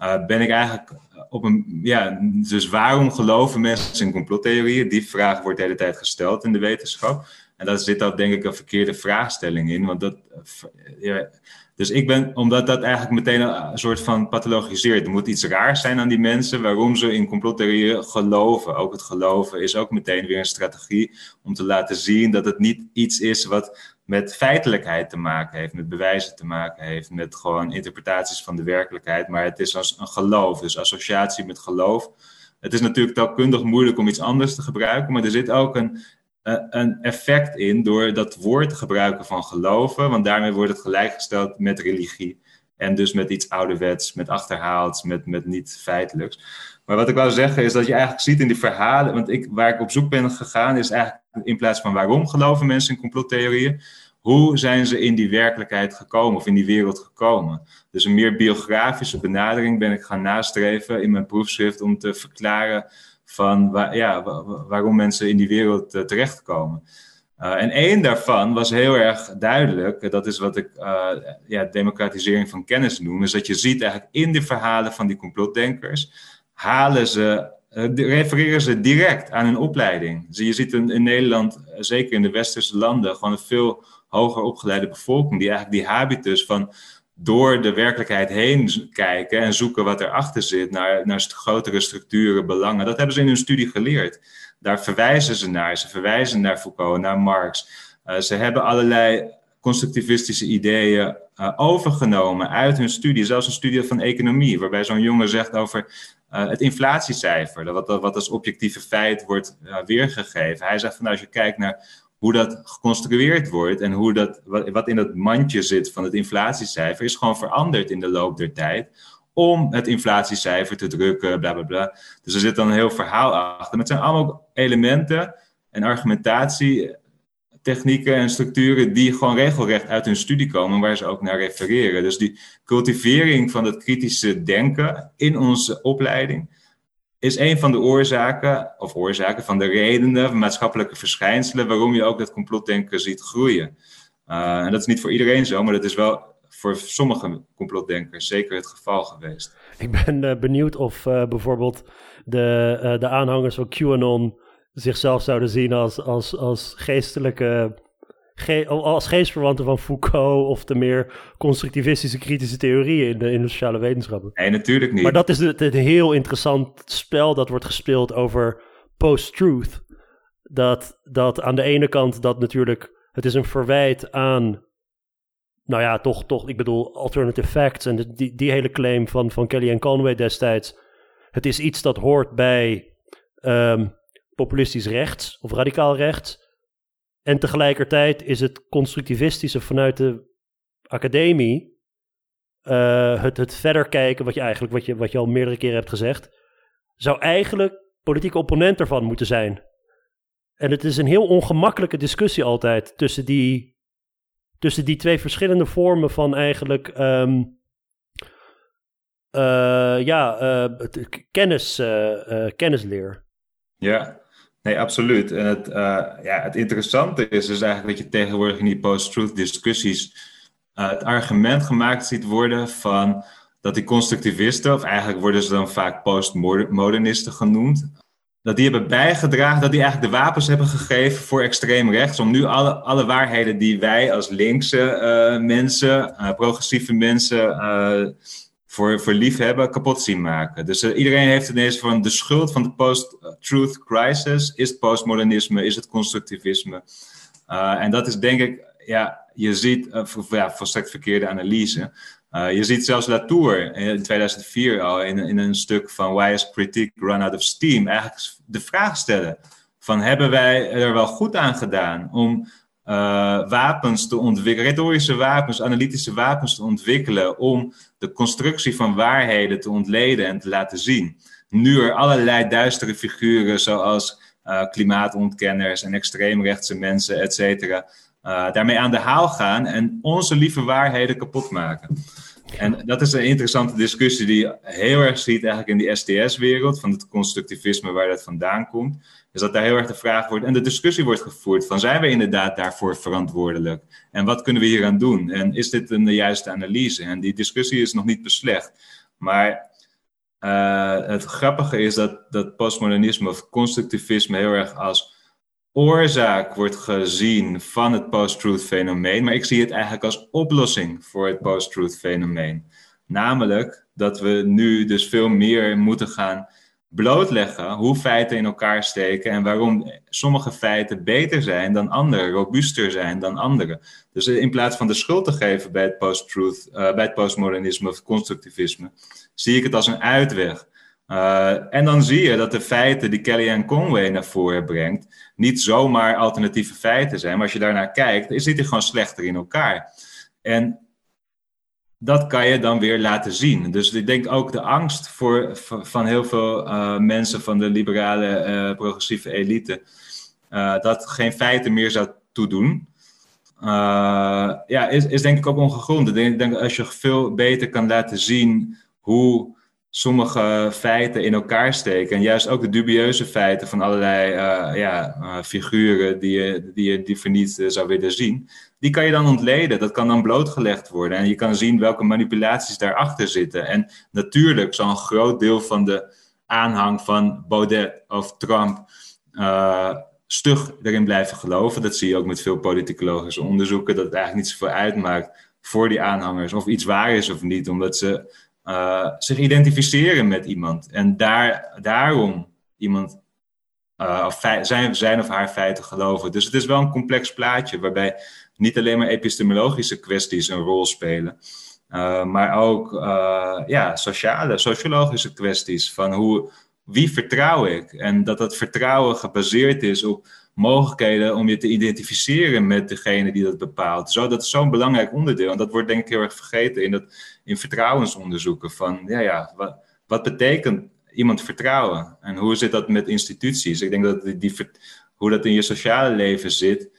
uh, ben ik eigenlijk op een, ja, dus waarom geloven mensen in complottheorieën? Die vraag wordt de hele tijd gesteld in de wetenschap. En daar zit ook denk ik een verkeerde vraagstelling in, want dat, ja, dus ik ben, omdat dat eigenlijk meteen een soort van pathologiseert. Er moet iets raars zijn aan die mensen waarom ze in complottheorieën geloven. Ook het geloven is ook meteen weer een strategie om te laten zien dat het niet iets is wat met feitelijkheid te maken heeft, met bewijzen te maken heeft, met gewoon interpretaties van de werkelijkheid. Maar het is als een geloof, dus associatie met geloof. Het is natuurlijk taalkundig moeilijk om iets anders te gebruiken, maar er zit ook een een effect in door dat woord te gebruiken van geloven, want daarmee wordt het gelijkgesteld met religie. En dus met iets ouderwets, met achterhaald, met, met niet feitelijks. Maar wat ik wou zeggen is dat je eigenlijk ziet in die verhalen, want ik, waar ik op zoek ben gegaan, is eigenlijk in plaats van waarom geloven mensen in complottheorieën, hoe zijn ze in die werkelijkheid gekomen of in die wereld gekomen? Dus een meer biografische benadering ben ik gaan nastreven in mijn proefschrift om te verklaren van ja, waarom mensen in die wereld uh, terechtkomen. Uh, en één daarvan was heel erg duidelijk, dat is wat ik uh, ja, democratisering van kennis noem, is dat je ziet eigenlijk in de verhalen van die complotdenkers, halen ze, refereren ze direct aan hun opleiding. Je ziet in, in Nederland, zeker in de westerse landen, gewoon een veel hoger opgeleide bevolking, die eigenlijk die habitus van door de werkelijkheid heen kijken en zoeken wat erachter zit, naar, naar grotere structuren, belangen. Dat hebben ze in hun studie geleerd. Daar verwijzen ze naar. Ze verwijzen naar Foucault, naar Marx. Uh, ze hebben allerlei constructivistische ideeën uh, overgenomen uit hun studie. Zelfs een studie van economie, waarbij zo'n jongen zegt over uh, het inflatiecijfer, wat, wat als objectieve feit wordt weergegeven. Hij zegt van als je kijkt naar hoe dat geconstrueerd wordt en hoe dat, wat in dat mandje zit van het inflatiecijfer, is gewoon veranderd in de loop der tijd om het inflatiecijfer te drukken, bla bla bla. Dus er zit dan een heel verhaal achter. Maar het zijn allemaal elementen en argumentatietechnieken en structuren die gewoon regelrecht uit hun studie komen, waar ze ook naar refereren. Dus die cultivering van het kritische denken in onze opleiding is een van de oorzaken, of oorzaken van de redenen, van maatschappelijke verschijnselen, waarom je ook dat complotdenken ziet groeien. Uh, en dat is niet voor iedereen zo, maar dat is wel voor sommige complotdenkers zeker het geval geweest. Ik ben uh, benieuwd of uh, bijvoorbeeld de, de aanhangers van QAnon zichzelf zouden zien als, als, als geestelijke ge als geestverwanten van Foucault of de meer constructivistische kritische theorieën in de, in de sociale wetenschappen. Nee, natuurlijk niet. Maar dat is het, heel interessant spel dat wordt gespeeld over post-truth. Dat, dat aan de ene kant dat natuurlijk, het is een verwijt aan, nou ja, toch, toch ik bedoel, alternative facts en die, die hele claim van, van Kelly en Conway destijds. Het is iets dat hoort bij um, populistisch rechts of radicaal rechts. En tegelijkertijd is het constructivistische vanuit de academie, uh, het, het verder kijken, wat je eigenlijk, wat je, wat je al meerdere keren hebt gezegd, zou eigenlijk politieke opponent ervan moeten zijn. En het is een heel ongemakkelijke discussie altijd tussen die, tussen die twee verschillende vormen van eigenlijk um, uh, ja, uh, kennis, kennisleer. Ja, Nee, absoluut. En het, uh, ja, het interessante is dus eigenlijk dat je tegenwoordig in die post-truth discussies uh, het argument gemaakt ziet worden van dat die constructivisten, of eigenlijk worden ze dan vaak postmodernisten genoemd, dat die hebben bijgedragen, dat die eigenlijk de wapens hebben gegeven voor extreem rechts, om nu alle, alle waarheden die wij als linkse uh, mensen, progressieve mensen, voor, voor liefhebben kapot zien maken. Dus uh, iedereen heeft ineens van de schuld van de post-truth crisis. Is postmodernisme, is het constructivisme? Uh, en dat is denk ik, ja, je ziet, uh, ja, volstrekt verkeerde analyse. je ziet zelfs Latour in 2004 al in, in een stuk van Why is Critique Run Out of Steam eigenlijk de vraag stellen van hebben wij er wel goed aan gedaan om wapens te ontwikkelen, retorische wapens, analytische wapens te ontwikkelen om de constructie van waarheden te ontleden en te laten zien. Nu er allerlei duistere figuren zoals klimaatontkenners en extreemrechtse mensen, et cetera, daarmee aan de haal gaan en onze lieve waarheden kapot maken. En dat is een interessante discussie die je heel erg ziet eigenlijk in die STS-wereld, van het constructivisme waar dat vandaan komt. Dus dat daar heel erg de vraag wordt, en de discussie wordt gevoerd van zijn we inderdaad daarvoor verantwoordelijk? En wat kunnen we hier aan doen? En is dit een juiste analyse? En die discussie is nog niet beslecht. Maar uh, het grappige is dat, dat postmodernisme of constructivisme heel erg als oorzaak wordt gezien van het post-truth fenomeen, maar ik zie het eigenlijk als oplossing voor het post-truth fenomeen. Namelijk dat we nu dus veel meer moeten gaan blootleggen hoe feiten in elkaar steken en waarom sommige feiten beter zijn dan andere, robuuster zijn dan andere. Dus in plaats van de schuld te geven bij het post-truth, uh, bij het postmodernisme of constructivisme, zie ik het als een uitweg. Uh, en dan zie je dat de feiten die Kellyanne Conway naar voren brengt, niet zomaar alternatieve feiten zijn. Maar als je daarnaar kijkt, zit die gewoon slechter in elkaar. En dat kan je dan weer laten zien. Dus ik denk ook de angst voor, van heel veel uh, mensen van de liberale uh, progressieve elite, dat geen feiten meer zou toedoen. ja, is, is denk ik ook ongegrond. Ik denk, denk als je veel beter kan laten zien hoe sommige feiten in elkaar steken. En juist ook de dubieuze feiten van allerlei uh, ja, uh, figuren die je, die je liever niet uh, zou willen zien. Die kan je dan ontleden. Dat kan dan blootgelegd worden. En je kan zien welke manipulaties daarachter zitten. En natuurlijk zal een groot deel van de aanhang van Baudet of Trump stug erin blijven geloven. Dat zie je ook met veel politicologische onderzoeken. Dat het eigenlijk niet zoveel uitmaakt voor die aanhangers of iets waar is of niet. Omdat ze uh, zich identificeren met iemand. En daar, daarom iemand uh, zijn, zijn of haar feiten geloven. Dus het is wel een complex plaatje waarbij niet alleen maar epistemologische kwesties een rol spelen. Uh, maar ook ja, sociale, sociologische kwesties van hoe, wie vertrouw ik? En dat dat vertrouwen gebaseerd is op mogelijkheden om je te identificeren met degene die dat bepaalt. Zo, dat is zo'n belangrijk onderdeel. En dat wordt denk ik heel erg vergeten in, dat, in vertrouwensonderzoeken. Van ja, ja, wat, wat betekent iemand vertrouwen? En hoe zit dat met instituties? Ik denk dat die, hoe dat in je sociale leven zit,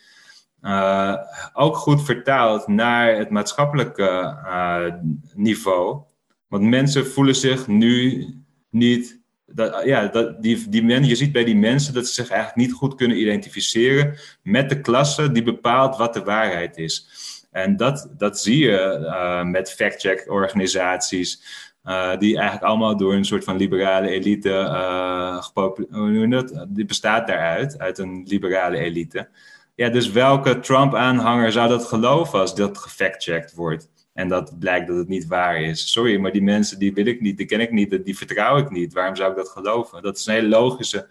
uh, ook goed vertaald naar het maatschappelijke uh, niveau. Want mensen voelen zich nu niet dat, ja, dat, die, die men, je ziet bij die mensen dat ze zich eigenlijk niet goed kunnen identificeren met de klasse die bepaalt wat de waarheid is. En dat, dat zie je uh, met fact-check-organisaties, uh, die eigenlijk allemaal door een soort van liberale elite, uh, hoe dat? Die bestaat daaruit, uit een liberale elite. Ja, dus welke Trump-aanhanger zou dat geloven als dat gefact-checked wordt? En dat blijkt dat het niet waar is. Sorry, maar die mensen die wil ik niet, die ken ik niet, die vertrouw ik niet. Waarom zou ik dat geloven? Dat is een hele logische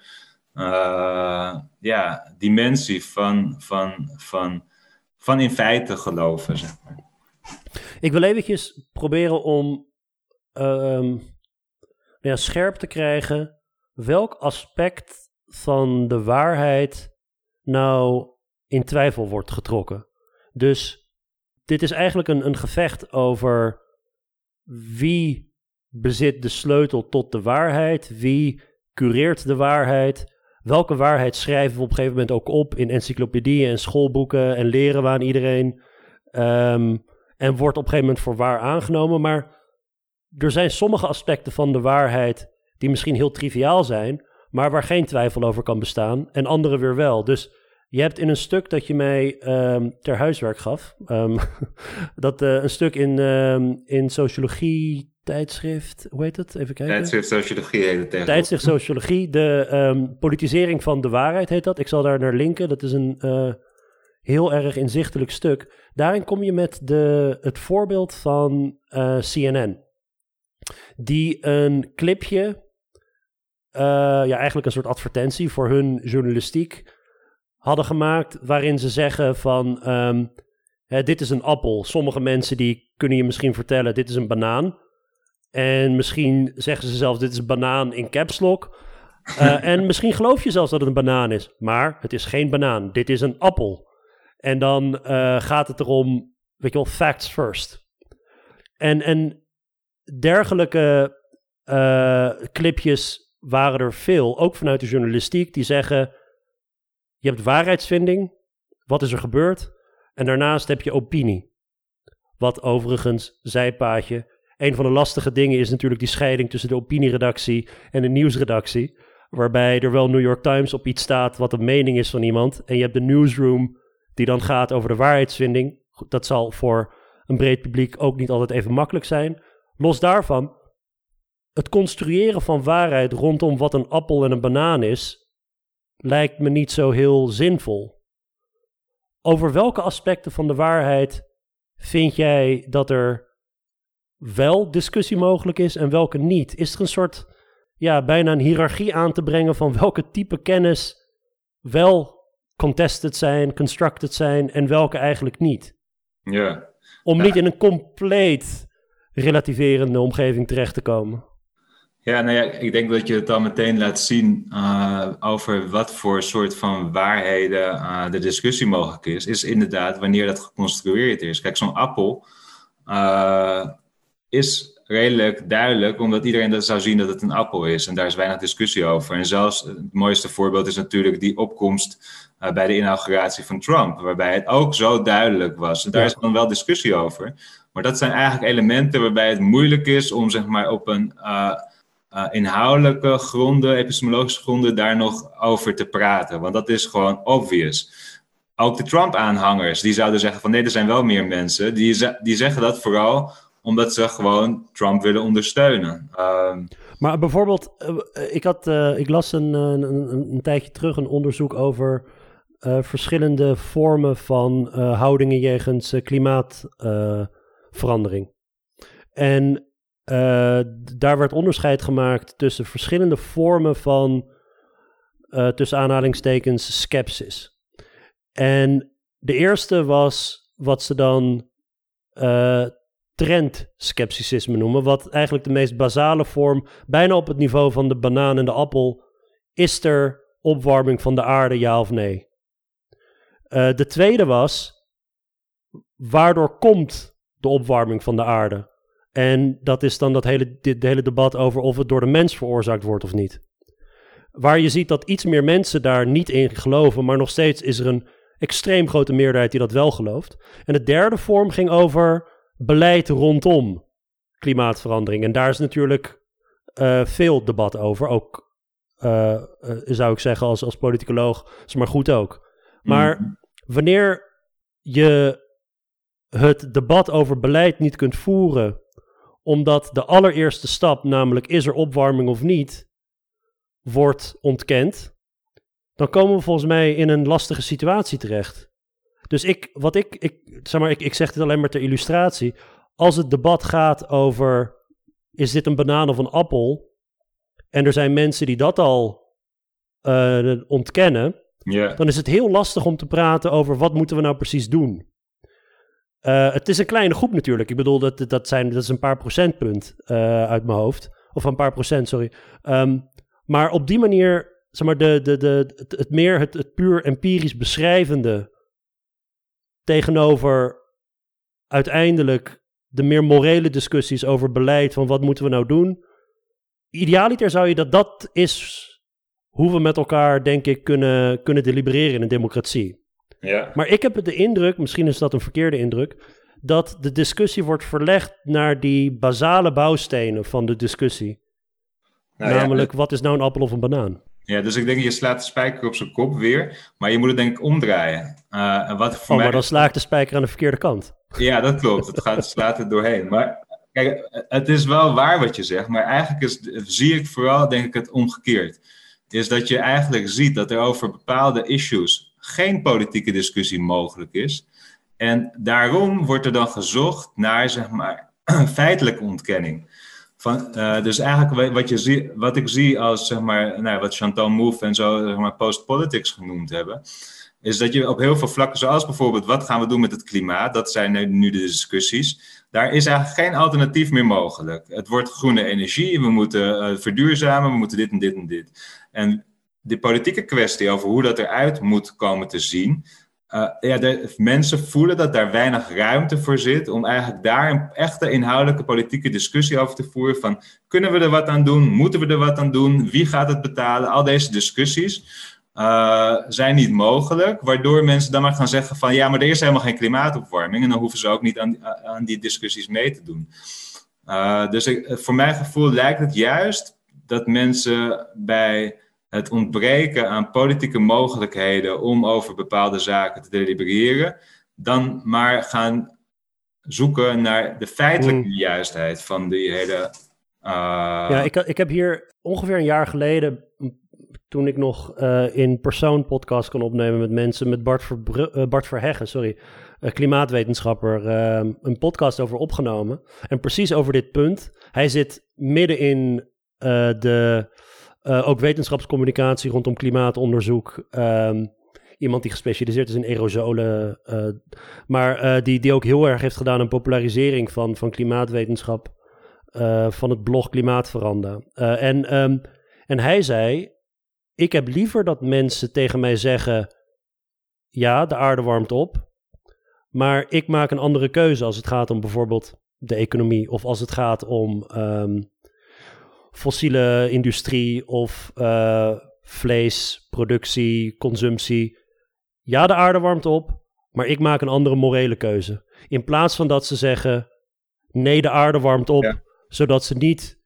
uh, ja, dimensie van, van, van, van in feite geloven. Zeg maar. Ik wil eventjes proberen om uh, ja, scherp te krijgen welk aspect van de waarheid nou in twijfel wordt getrokken. Dus dit is eigenlijk een, een gevecht over wie bezit de sleutel tot de waarheid, wie cureert de waarheid, welke waarheid schrijven we op een gegeven moment ook op in encyclopedieën en schoolboeken en leren we aan iedereen. Ehm, en wordt op een gegeven moment voor waar aangenomen. Maar er zijn sommige aspecten van de waarheid die misschien heel triviaal zijn, maar waar geen twijfel over kan bestaan. En andere weer wel. Dus je hebt in een stuk dat je mij ehm, ter huiswerk gaf, um, *laughs* dat uh, een stuk in, um, in sociologie tijdschrift, hoe heet het? Even kijken. Tijdschrift Sociologie heet het Tijdschrift Sociologie, de politisering van de waarheid heet dat. Ik zal daar naar linken, dat is een uh, heel erg inzichtelijk stuk. Daarin kom je met de, het voorbeeld van uh, CNN, die een clipje, ja eigenlijk een soort advertentie voor hun journalistiek hadden gemaakt waarin ze zeggen van um, hè, dit is een appel. Sommige mensen die kunnen je misschien vertellen dit is een banaan. En misschien zeggen ze zelfs dit is een banaan in caps lock. Uh, *laughs* en misschien geloof je zelfs dat het een banaan is. Maar het is geen banaan. Dit is een appel. En dan gaat het erom, weet je wel, facts first. En, en dergelijke clipjes waren er veel, ook vanuit de journalistiek, die zeggen: je hebt waarheidsvinding, wat is er gebeurd? En daarnaast heb je opinie. Wat overigens, zijpaadje, een van de lastige dingen is natuurlijk die scheiding tussen de opinieredactie en de nieuwsredactie. Waarbij er wel New York Times op iets staat wat de mening is van iemand. En je hebt de newsroom die dan gaat over de waarheidsvinding. Dat zal voor een breed publiek ook niet altijd even makkelijk zijn. Los daarvan, het construeren van waarheid rondom wat een appel en een banaan is, lijkt me niet zo heel zinvol. Over welke aspecten van de waarheid vind jij dat er wel discussie mogelijk is en welke niet? Is er een soort, ja, bijna een hiërarchie aan te brengen van welke type kennis wel contested zijn, constructed zijn en welke eigenlijk niet? Ja. Om niet in een compleet relativerende omgeving terecht te komen. Ja, nou ja, ik denk dat je het dan meteen laat zien uh, over wat voor soort van waarheden uh, de discussie mogelijk is. Is inderdaad wanneer dat geconstrueerd is. Kijk, zo'n appel uh, is redelijk duidelijk, omdat iedereen dat zou zien dat het een appel is. En daar is weinig discussie over. En zelfs het mooiste voorbeeld is natuurlijk die opkomst bij de inauguratie van Trump, waarbij het ook zo duidelijk was. En daar is dan wel discussie over. Maar dat zijn eigenlijk elementen waarbij het moeilijk is om zeg maar op een uh, inhoudelijke gronden, epistemologische gronden, daar nog over te praten. Want dat is gewoon obvious. Ook de Trump-aanhangers, die zouden zeggen van nee, er zijn wel meer mensen. Die, die zeggen dat vooral omdat ze gewoon Trump willen ondersteunen. Um, maar bijvoorbeeld, uh, ik, had, ik las een, een, een, een, tijdje terug een onderzoek over verschillende vormen van houdingen jegens klimaatverandering. en uh, daar werd onderscheid gemaakt tussen verschillende vormen van, uh, tussen aanhalingstekens, skepsis. En de eerste was wat ze dan uh, trendskepticisme noemen, wat eigenlijk de meest basale vorm, bijna op het niveau van de banaan en de appel, is er opwarming van de aarde, ja of nee? de tweede was, waardoor komt de opwarming van de aarde? En dat is dan dat hele, dit, hele debat over of het door de mens veroorzaakt wordt of niet. Waar je ziet dat iets meer mensen daar niet in geloven, maar nog steeds is er een extreem grote meerderheid die dat wel gelooft. En de derde vorm ging over beleid rondom klimaatverandering. En daar is natuurlijk uh, veel debat over. Ook uh, uh, zou ik zeggen als, als politicoloog, is maar goed ook. Maar mm. wanneer je het debat over beleid niet kunt voeren omdat de allereerste stap, namelijk is er opwarming of niet, wordt ontkend, dan komen we volgens mij in een lastige situatie terecht. Dus ik, wat ik, ik, zeg maar, ik, ik zeg dit alleen maar ter illustratie. Als het debat gaat over, is dit een banaan of een appel? En er zijn mensen die dat al uh, ontkennen, yeah. dan is het heel lastig om te praten over wat moeten we nou precies doen. Uh, het is een kleine groep natuurlijk. Ik bedoel, dat, dat, zijn, dat is een paar procentpunt uh, uit mijn hoofd. Of een paar procent, sorry. Um, maar op die manier, zeg maar, de, de, de, het, het meer het, het puur empirisch beschrijvende tegenover uiteindelijk de meer morele discussies over beleid van wat moeten we nou doen. Idealiter zou je dat dat is hoe we met elkaar, denk ik, kunnen, kunnen delibereren in een democratie. Ja. Maar ik heb de indruk, misschien is dat een verkeerde indruk, dat de discussie wordt verlegd naar die basale bouwstenen van de discussie. Nou, Namelijk, wat is nou een appel of een banaan? Ja, dus ik denk je slaat de spijker op zijn kop weer, maar je moet het denk ik omdraaien. Uh, wat voor oh, mij... maar dan sla ik de spijker aan de verkeerde kant. Ja, dat klopt. Het gaat, slaat er doorheen. Maar kijk, het is wel waar wat je zegt, maar eigenlijk is, zie ik vooral denk ik het omgekeerd. Is dat je eigenlijk ziet dat er over bepaalde issues geen politieke discussie mogelijk is. En daarom wordt er dan gezocht naar zeg maar, *clears throat* feitelijke ontkenning. Van, uh, dus eigenlijk wat, je zie, wat ik zie als zeg maar, nou, wat Chantal Mouffe en zo zeg maar, post-politics genoemd hebben, is dat je op heel veel vlakken, zoals bijvoorbeeld wat gaan we doen met het klimaat, dat zijn nu de discussies, daar is eigenlijk geen alternatief meer mogelijk. Het wordt groene energie, we moeten uh, verduurzamen, we moeten dit en dit en dit. En de politieke kwestie over hoe dat eruit moet komen te zien, uh, ja, mensen voelen dat daar weinig ruimte voor zit om eigenlijk daar een echte inhoudelijke politieke discussie over te voeren. Van kunnen we er wat aan doen? Moeten we er wat aan doen? Wie gaat het betalen? Al deze discussies uh, zijn niet mogelijk, waardoor mensen dan maar gaan zeggen van ja, maar er is helemaal geen klimaatopwarming en dan hoeven ze ook niet aan, aan die discussies mee te doen. Uh, dus voor mijn gevoel lijkt het juist dat mensen bij het ontbreken aan politieke mogelijkheden om over bepaalde zaken te delibereren, dan maar gaan zoeken naar de feitelijke hmm. juistheid van die hele. Uh... Ja, ik, ik heb hier ongeveer een jaar geleden, toen ik nog uh, in persoon podcast kon opnemen met mensen, met Bart, uh, Bart Verheggen, sorry, klimaatwetenschapper, een podcast over opgenomen. En precies over dit punt. Hij zit midden in de uh, ook wetenschapscommunicatie rondom klimaatonderzoek. Um, iemand die gespecialiseerd is in aerosolen. Uh, maar uh, die, die ook heel erg heeft gedaan aan popularisering van, van klimaatwetenschap. van het blog Klimaatveranda. en, um, en hij zei: Ik heb liever dat mensen tegen mij zeggen. Ja, de aarde warmt op. Maar ik maak een andere keuze als het gaat om bijvoorbeeld de economie. Of als het gaat om um, fossiele industrie of uh, vleesproductie, consumptie. Ja, de aarde warmt op, maar ik maak een andere morele keuze. In plaats van dat ze zeggen: nee, de aarde warmt op, zodat ze niet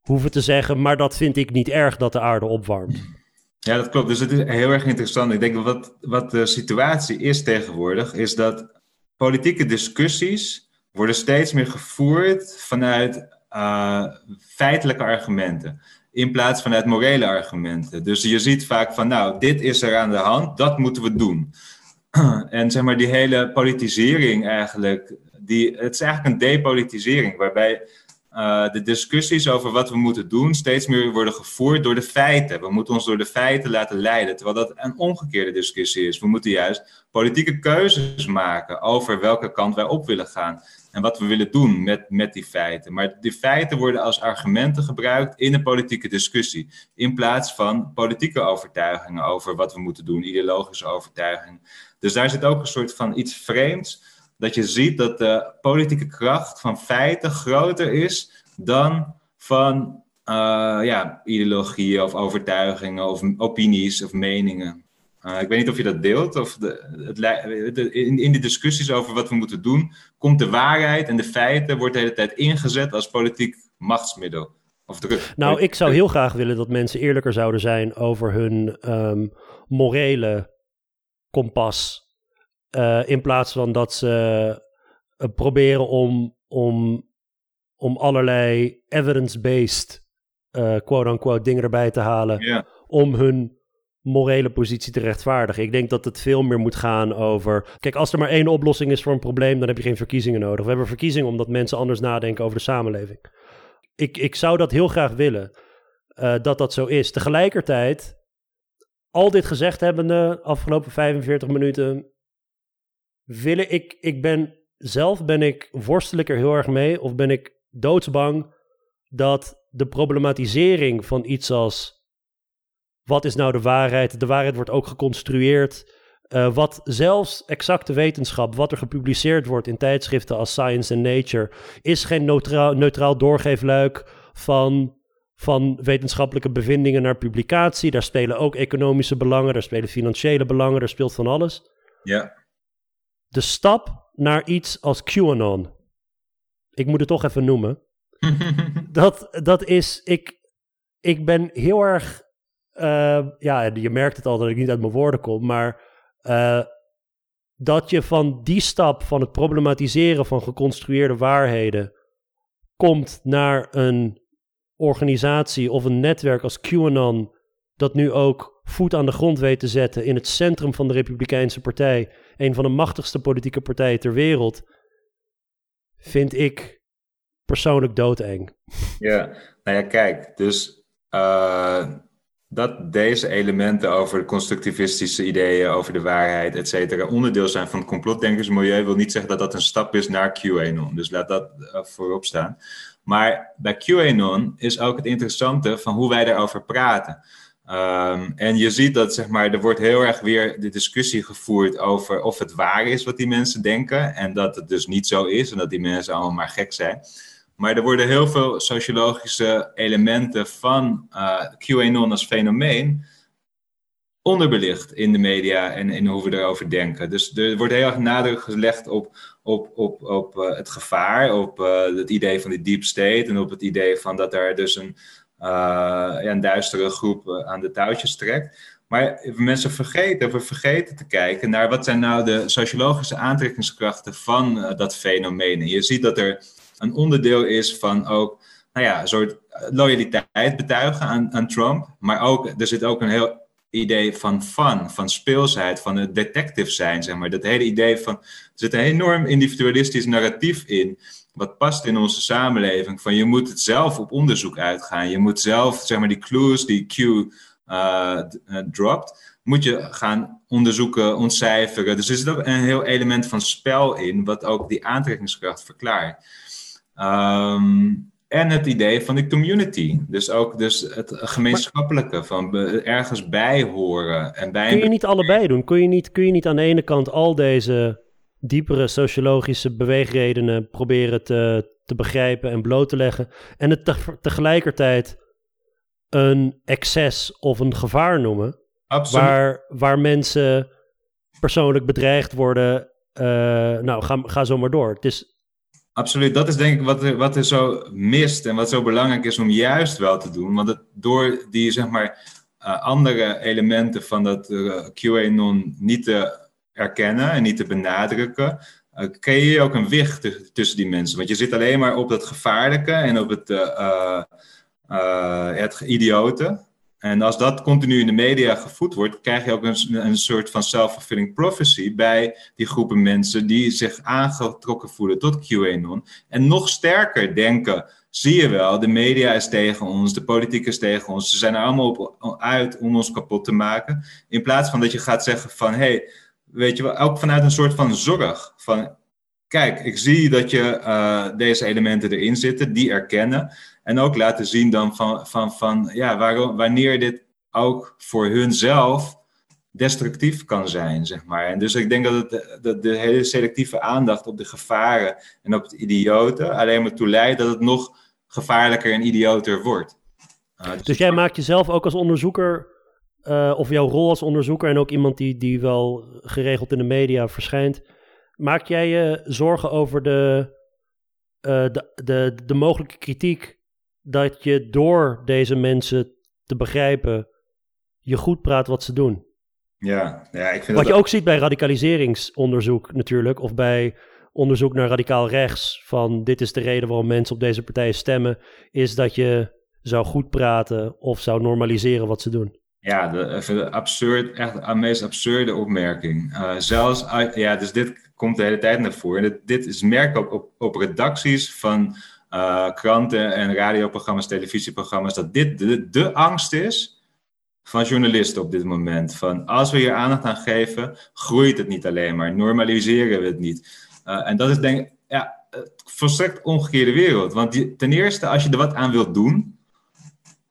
hoeven te zeggen: maar dat vind ik niet erg dat de aarde opwarmt. Ja, dat klopt. Dus het is heel erg interessant. Ik denk dat wat, wat de situatie is tegenwoordig, is dat politieke discussies worden steeds meer gevoerd vanuit uh, feitelijke argumenten. In plaats van uit morele argumenten. Dus je ziet vaak van, nou, dit is er aan de hand, dat moeten we doen. *clears throat* en zeg maar, die hele politisering eigenlijk, die, het is eigenlijk een depolitisering, waarbij uh, de discussies over wat we moeten doen steeds meer worden gevoerd door de feiten. We moeten ons door de feiten laten leiden, terwijl dat een omgekeerde discussie is. We moeten juist politieke keuzes maken over welke kant wij op willen gaan en wat we willen doen met, met die feiten. Maar die feiten worden als argumenten gebruikt in een politieke discussie, in plaats van politieke overtuigingen over wat we moeten doen, ideologische overtuigingen. Dus daar zit ook een soort van iets vreemds, dat je ziet dat de politieke kracht van feiten groter is dan van uh, ja, ideologieën of overtuigingen of opinies of meningen. Uh, ik weet niet of je dat deelt. Of de, het, in, in de discussies over wat we moeten doen, komt de waarheid en de feiten wordt de hele tijd ingezet als politiek machtsmiddel. Of druk. Nou, ik zou heel graag willen dat mensen eerlijker zouden zijn over hun um, morele kompas. Uh, in plaats van dat ze uh, proberen om, om, om allerlei evidence-based, quote-unquote, dingen erbij te halen. Yeah. Om hun morele positie te rechtvaardigen. Ik denk dat het veel meer moet gaan over. Kijk, als er maar één oplossing is voor een probleem, dan heb je geen verkiezingen nodig. We hebben verkiezingen omdat mensen anders nadenken over de samenleving. Ik, ik zou dat heel graag willen, uh, dat dat zo is. Tegelijkertijd, al dit gezegd hebbende, afgelopen 45 minuten, willen ik, ik ben zelf ben ik, worstel er heel erg mee, of ben ik doodsbang dat de problematisering van iets als wat is nou de waarheid? De waarheid wordt ook geconstrueerd. Uh, wat zelfs exacte wetenschap, wat er gepubliceerd wordt in tijdschriften als Science and Nature, is geen neutraal, neutraal doorgeefluik van, van wetenschappelijke bevindingen naar publicatie. Daar spelen ook economische belangen, daar spelen financiële belangen, daar speelt van alles. Ja. De stap naar iets als QAnon, ik moet het toch even noemen, *laughs* dat, dat is, ik, ik ben heel erg uh, ja, je merkt het al dat ik niet uit mijn woorden kom, maar uh, dat je van die stap van het problematiseren van geconstrueerde waarheden komt naar een organisatie of een netwerk als QAnon, dat nu ook voet aan de grond weet te zetten in het centrum van de Republikeinse Partij, een van de machtigste politieke partijen ter wereld, vind ik persoonlijk doodeng. Ja, nou ja, kijk, dus uh, dat deze elementen over constructivistische ideeën, over de waarheid, et cetera, onderdeel zijn van het complotdenkersmilieu, wil niet zeggen dat dat een stap is naar QAnon. Dus laat dat uh, voorop staan. Maar bij QAnon is ook het interessante van hoe wij daarover praten. Ehm, en je ziet dat zeg maar, er wordt heel erg weer de discussie gevoerd over of het waar is wat die mensen denken. En dat het dus niet zo is en dat die mensen allemaal maar gek zijn. Maar er worden heel veel sociologische elementen van uh, QAnon als fenomeen onderbelicht in de media en in hoe we erover denken. Dus er wordt heel erg nadruk gelegd op, op, op, op uh, het gevaar, op uh, het idee van de deep state en op het idee van dat er dus een, een duistere groep aan de touwtjes trekt. Maar mensen vergeten, we vergeten te kijken naar wat zijn nou de sociologische aantrekkingskrachten van dat fenomeen. En je ziet dat er een onderdeel is van ook, nou ja, een soort loyaliteit betuigen aan, aan Trump. Maar ook, er zit ook een heel idee van fun, van speelsheid, van het detective zijn, zeg maar. Dat hele idee van, er zit een enorm individualistisch narratief in, wat past in onze samenleving, van je moet het zelf op onderzoek uitgaan. Je moet zelf, zeg maar, die clues die Q uh, dropt, moet je gaan onderzoeken, ontcijferen. Dus er zit ook een heel element van spel in, wat ook die aantrekkingskracht verklaart. Um, en het idee van de community. Dus ook dus het gemeenschappelijke, van ergens bij horen. En bij kun je niet allebei doen? Kun je niet, kun je niet aan de ene kant al deze diepere sociologische beweegredenen proberen te, te begrijpen en bloot te leggen. En het tegelijkertijd een excess of een gevaar noemen. Absoluut. Waar, waar mensen persoonlijk bedreigd worden. Uh, nou, ga, ga zo maar door. Het is, Absoluut, dat is denk ik wat er, wat er zo mist en wat zo belangrijk is om juist wel te doen. Want door die zeg maar uh, andere elementen van dat uh, QAnon niet te erkennen en niet te benadrukken, uh, creëer je ook een wicht tussen die mensen. Want je zit alleen maar op dat gevaarlijke en op het, het idiote. En als dat continu in de media gevoed wordt, krijg je ook een, een soort van self-fulfilling prophecy bij die groepen mensen die zich aangetrokken voelen tot QAnon. En nog sterker denken, zie je wel, de media is tegen ons, de politiek is tegen ons. Ze zijn er allemaal op uit om ons kapot te maken. In plaats van dat je gaat zeggen van, hé, hey, weet je wel, ook vanuit een soort van zorg. Van, kijk, ik zie dat je uh, deze elementen erin zitten, die erkennen. En ook laten zien dan van, van, van ja, waarom, wanneer dit ook voor hunzelf destructief kan zijn, zeg maar. En dus ik denk dat, het, dat de hele selectieve aandacht op de gevaren en op het idioten alleen maar toe leidt dat het nog gevaarlijker en idioter wordt. Uh, dus, dus jij maakt jezelf ook als onderzoeker, uh, of jouw rol als onderzoeker en ook iemand die, die wel geregeld in de media verschijnt, maak jij je zorgen over de, uh, de, de, de mogelijke kritiek dat je door deze mensen te begrijpen, je goed praat wat ze doen. Ja, ja ik vind Wat je ook ziet bij radicaliseringsonderzoek natuurlijk, of bij onderzoek naar radicaal rechts, van dit is de reden waarom mensen op deze partijen stemmen, is dat je zou goed praten of zou normaliseren wat ze doen. Ja, de, de absurd, echt de meest absurde opmerking. Uh, zelfs, ja, dus dit komt de hele tijd naar voren. Dit, is merk ook op, op redacties van uh, kranten en radioprogramma's, televisieprogramma's, dat dit de, de angst is van journalisten op dit moment. Van als we hier aandacht aan geven, groeit het niet alleen maar, normaliseren we het niet. Uh, en dat is denk ik, ja, volstrekt omgekeerde wereld. Want ten eerste, als je er wat aan wilt doen,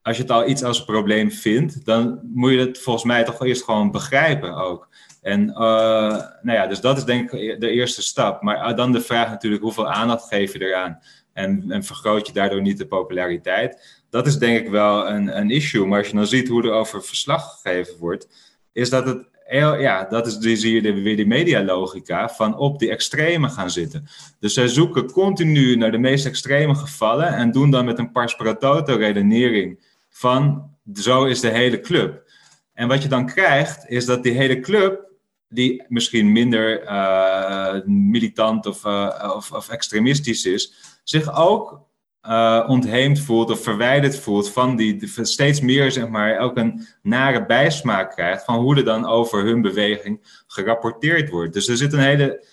als je het al iets als probleem vindt, dan moet je het volgens mij toch eerst gewoon begrijpen ook. En uh, nou ja, dus dat is denk ik de eerste stap. Maar dan de vraag natuurlijk, hoeveel aandacht geef je eraan? En, en vergroot je daardoor niet de populariteit. Dat is denk ik wel een, een issue. Maar als je dan ziet hoe er over verslag gegeven wordt, is dat het ja, dat is, die zie je weer de medialogica van op die extreme gaan zitten. Dus zij zoeken continu naar de meest extreme gevallen en doen dan met een pars pro toto redenering van zo is de hele club. En wat je dan krijgt, is dat die hele club, die misschien minder uh, militant of, uh, of, of extremistisch is, zich ook uh, ontheemd voelt of verwijderd voelt van die, steeds meer, zeg maar, ook een nare bijsmaak krijgt van hoe er dan over hun beweging gerapporteerd wordt. Dus er zit een hele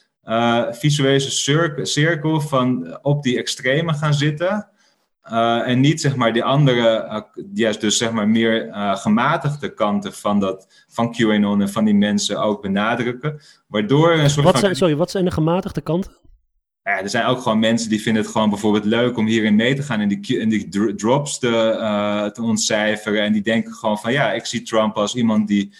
visuele cirkel van op die extreme gaan zitten. Uh, en niet zeg maar die andere, juist dus zeg maar meer gematigde kanten van, dat, van QAnon en van die mensen ook benadrukken. Waardoor een soort wat zijn, Sorry, wat zijn de gematigde kanten? ja, er zijn ook gewoon mensen die vinden het gewoon bijvoorbeeld leuk om hierin mee te gaan en die, in die drops te, te ontcijferen. En die denken gewoon van ja, ik zie Trump als iemand die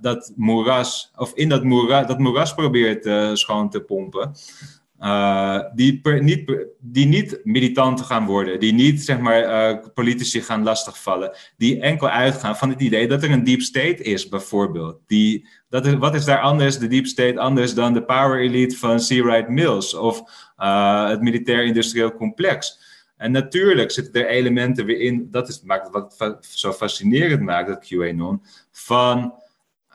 dat moeras, of in dat moeras, dat moeras probeert schoon te pompen. Uh, die, niet, die niet militant gaan worden, die niet zeg maar, uh, politici gaan lastigvallen, die enkel uitgaan van het idee dat er een deep state is, bijvoorbeeld. Die, dat is, wat is daar anders, de deep state, anders dan de power elite van C. Wright Mills of uh, het militair-industrieel complex? En natuurlijk zitten er elementen weer in, dat is maakt wat zo fascinerend maakt, dat QAnon, van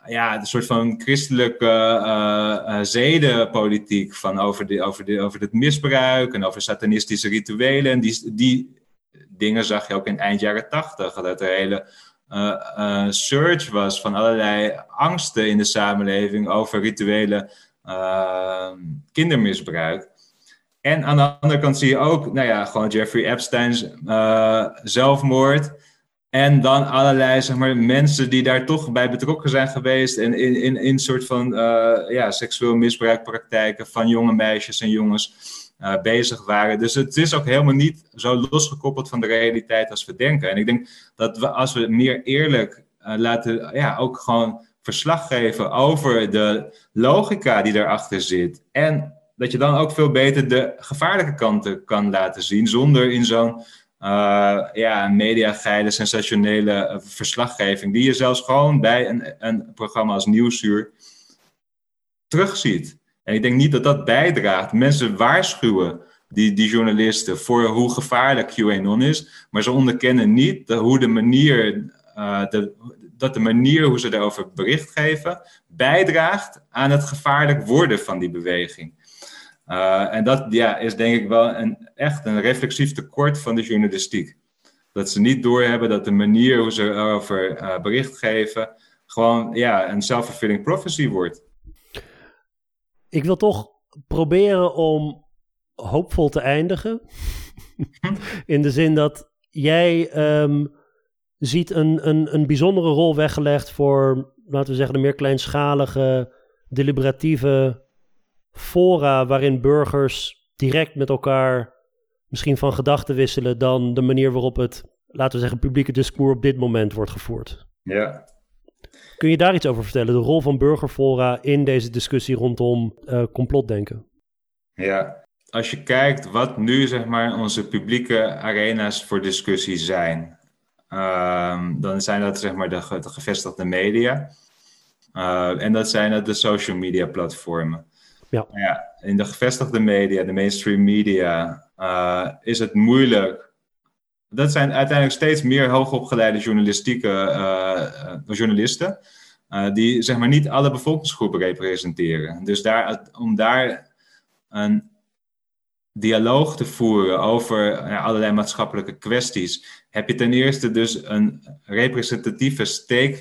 ja, een soort van christelijke uh, zedenpolitiek van over, de, over, de, over het misbruik en over satanistische rituelen. En die, die dingen zag je ook in eind jaren tachtig, dat er hele uh, surge was van allerlei angsten in de samenleving over rituele kindermisbruik. En aan de andere kant zie je ook, nou ja, gewoon Jeffrey Epstein's zelfmoord. En dan allerlei zeg maar, mensen die daar toch bij betrokken zijn geweest. En in, in, in soort van uh, ja, seksueel misbruikpraktijken van jonge meisjes en jongens uh, bezig waren. Dus het is ook helemaal niet zo losgekoppeld van de realiteit als we denken. En ik denk dat we als we meer eerlijk uh, laten, ja, ook gewoon verslag geven over de logica die erachter zit. En dat je dan ook veel beter de gevaarlijke kanten kan laten zien zonder in zo'n ja, mediageile, sensationele eh, verslaggeving, die je zelfs gewoon bij een, een programma als Nieuwsuur terugziet. En ik denk niet dat dat bijdraagt. Mensen waarschuwen die, die journalisten voor hoe gevaarlijk QAnon is, maar ze onderkennen niet de, hoe de manier, uh, de, dat de manier hoe ze daarover bericht geven bijdraagt aan het gevaarlijk worden van die beweging. Uh, en dat ja, is denk ik wel een, echt een reflexief tekort van de journalistiek. Dat ze niet doorhebben dat de manier hoe ze erover uh, bericht geven gewoon ja, een self-fulfilling prophecy wordt. Ik wil toch proberen om hoopvol te eindigen. *laughs* In de zin dat jij um, ziet een, een, een bijzondere rol weggelegd voor, laten we zeggen, de meer kleinschalige, deliberatieve fora waarin burgers direct met elkaar misschien van gedachten wisselen dan de manier waarop het, laten we zeggen, publieke discours op dit moment wordt gevoerd. Ja. Kun je daar iets over vertellen? De rol van burgerfora in deze discussie rondom uh, complotdenken? Ja, als je kijkt wat nu zeg maar onze publieke arena's voor discussie zijn, uh, dan zijn dat zeg maar de, de gevestigde media. Uh, en dat zijn dat de social media platformen. Ja. ja. In de gevestigde media, de mainstream media, uh, is het moeilijk. Dat zijn uiteindelijk steeds meer hoogopgeleide journalistieke uh, journalisten. die zeg maar niet alle bevolkingsgroepen representeren. Dus daar, om daar een dialoog te voeren over allerlei maatschappelijke kwesties, heb je ten eerste dus een representatieve steek,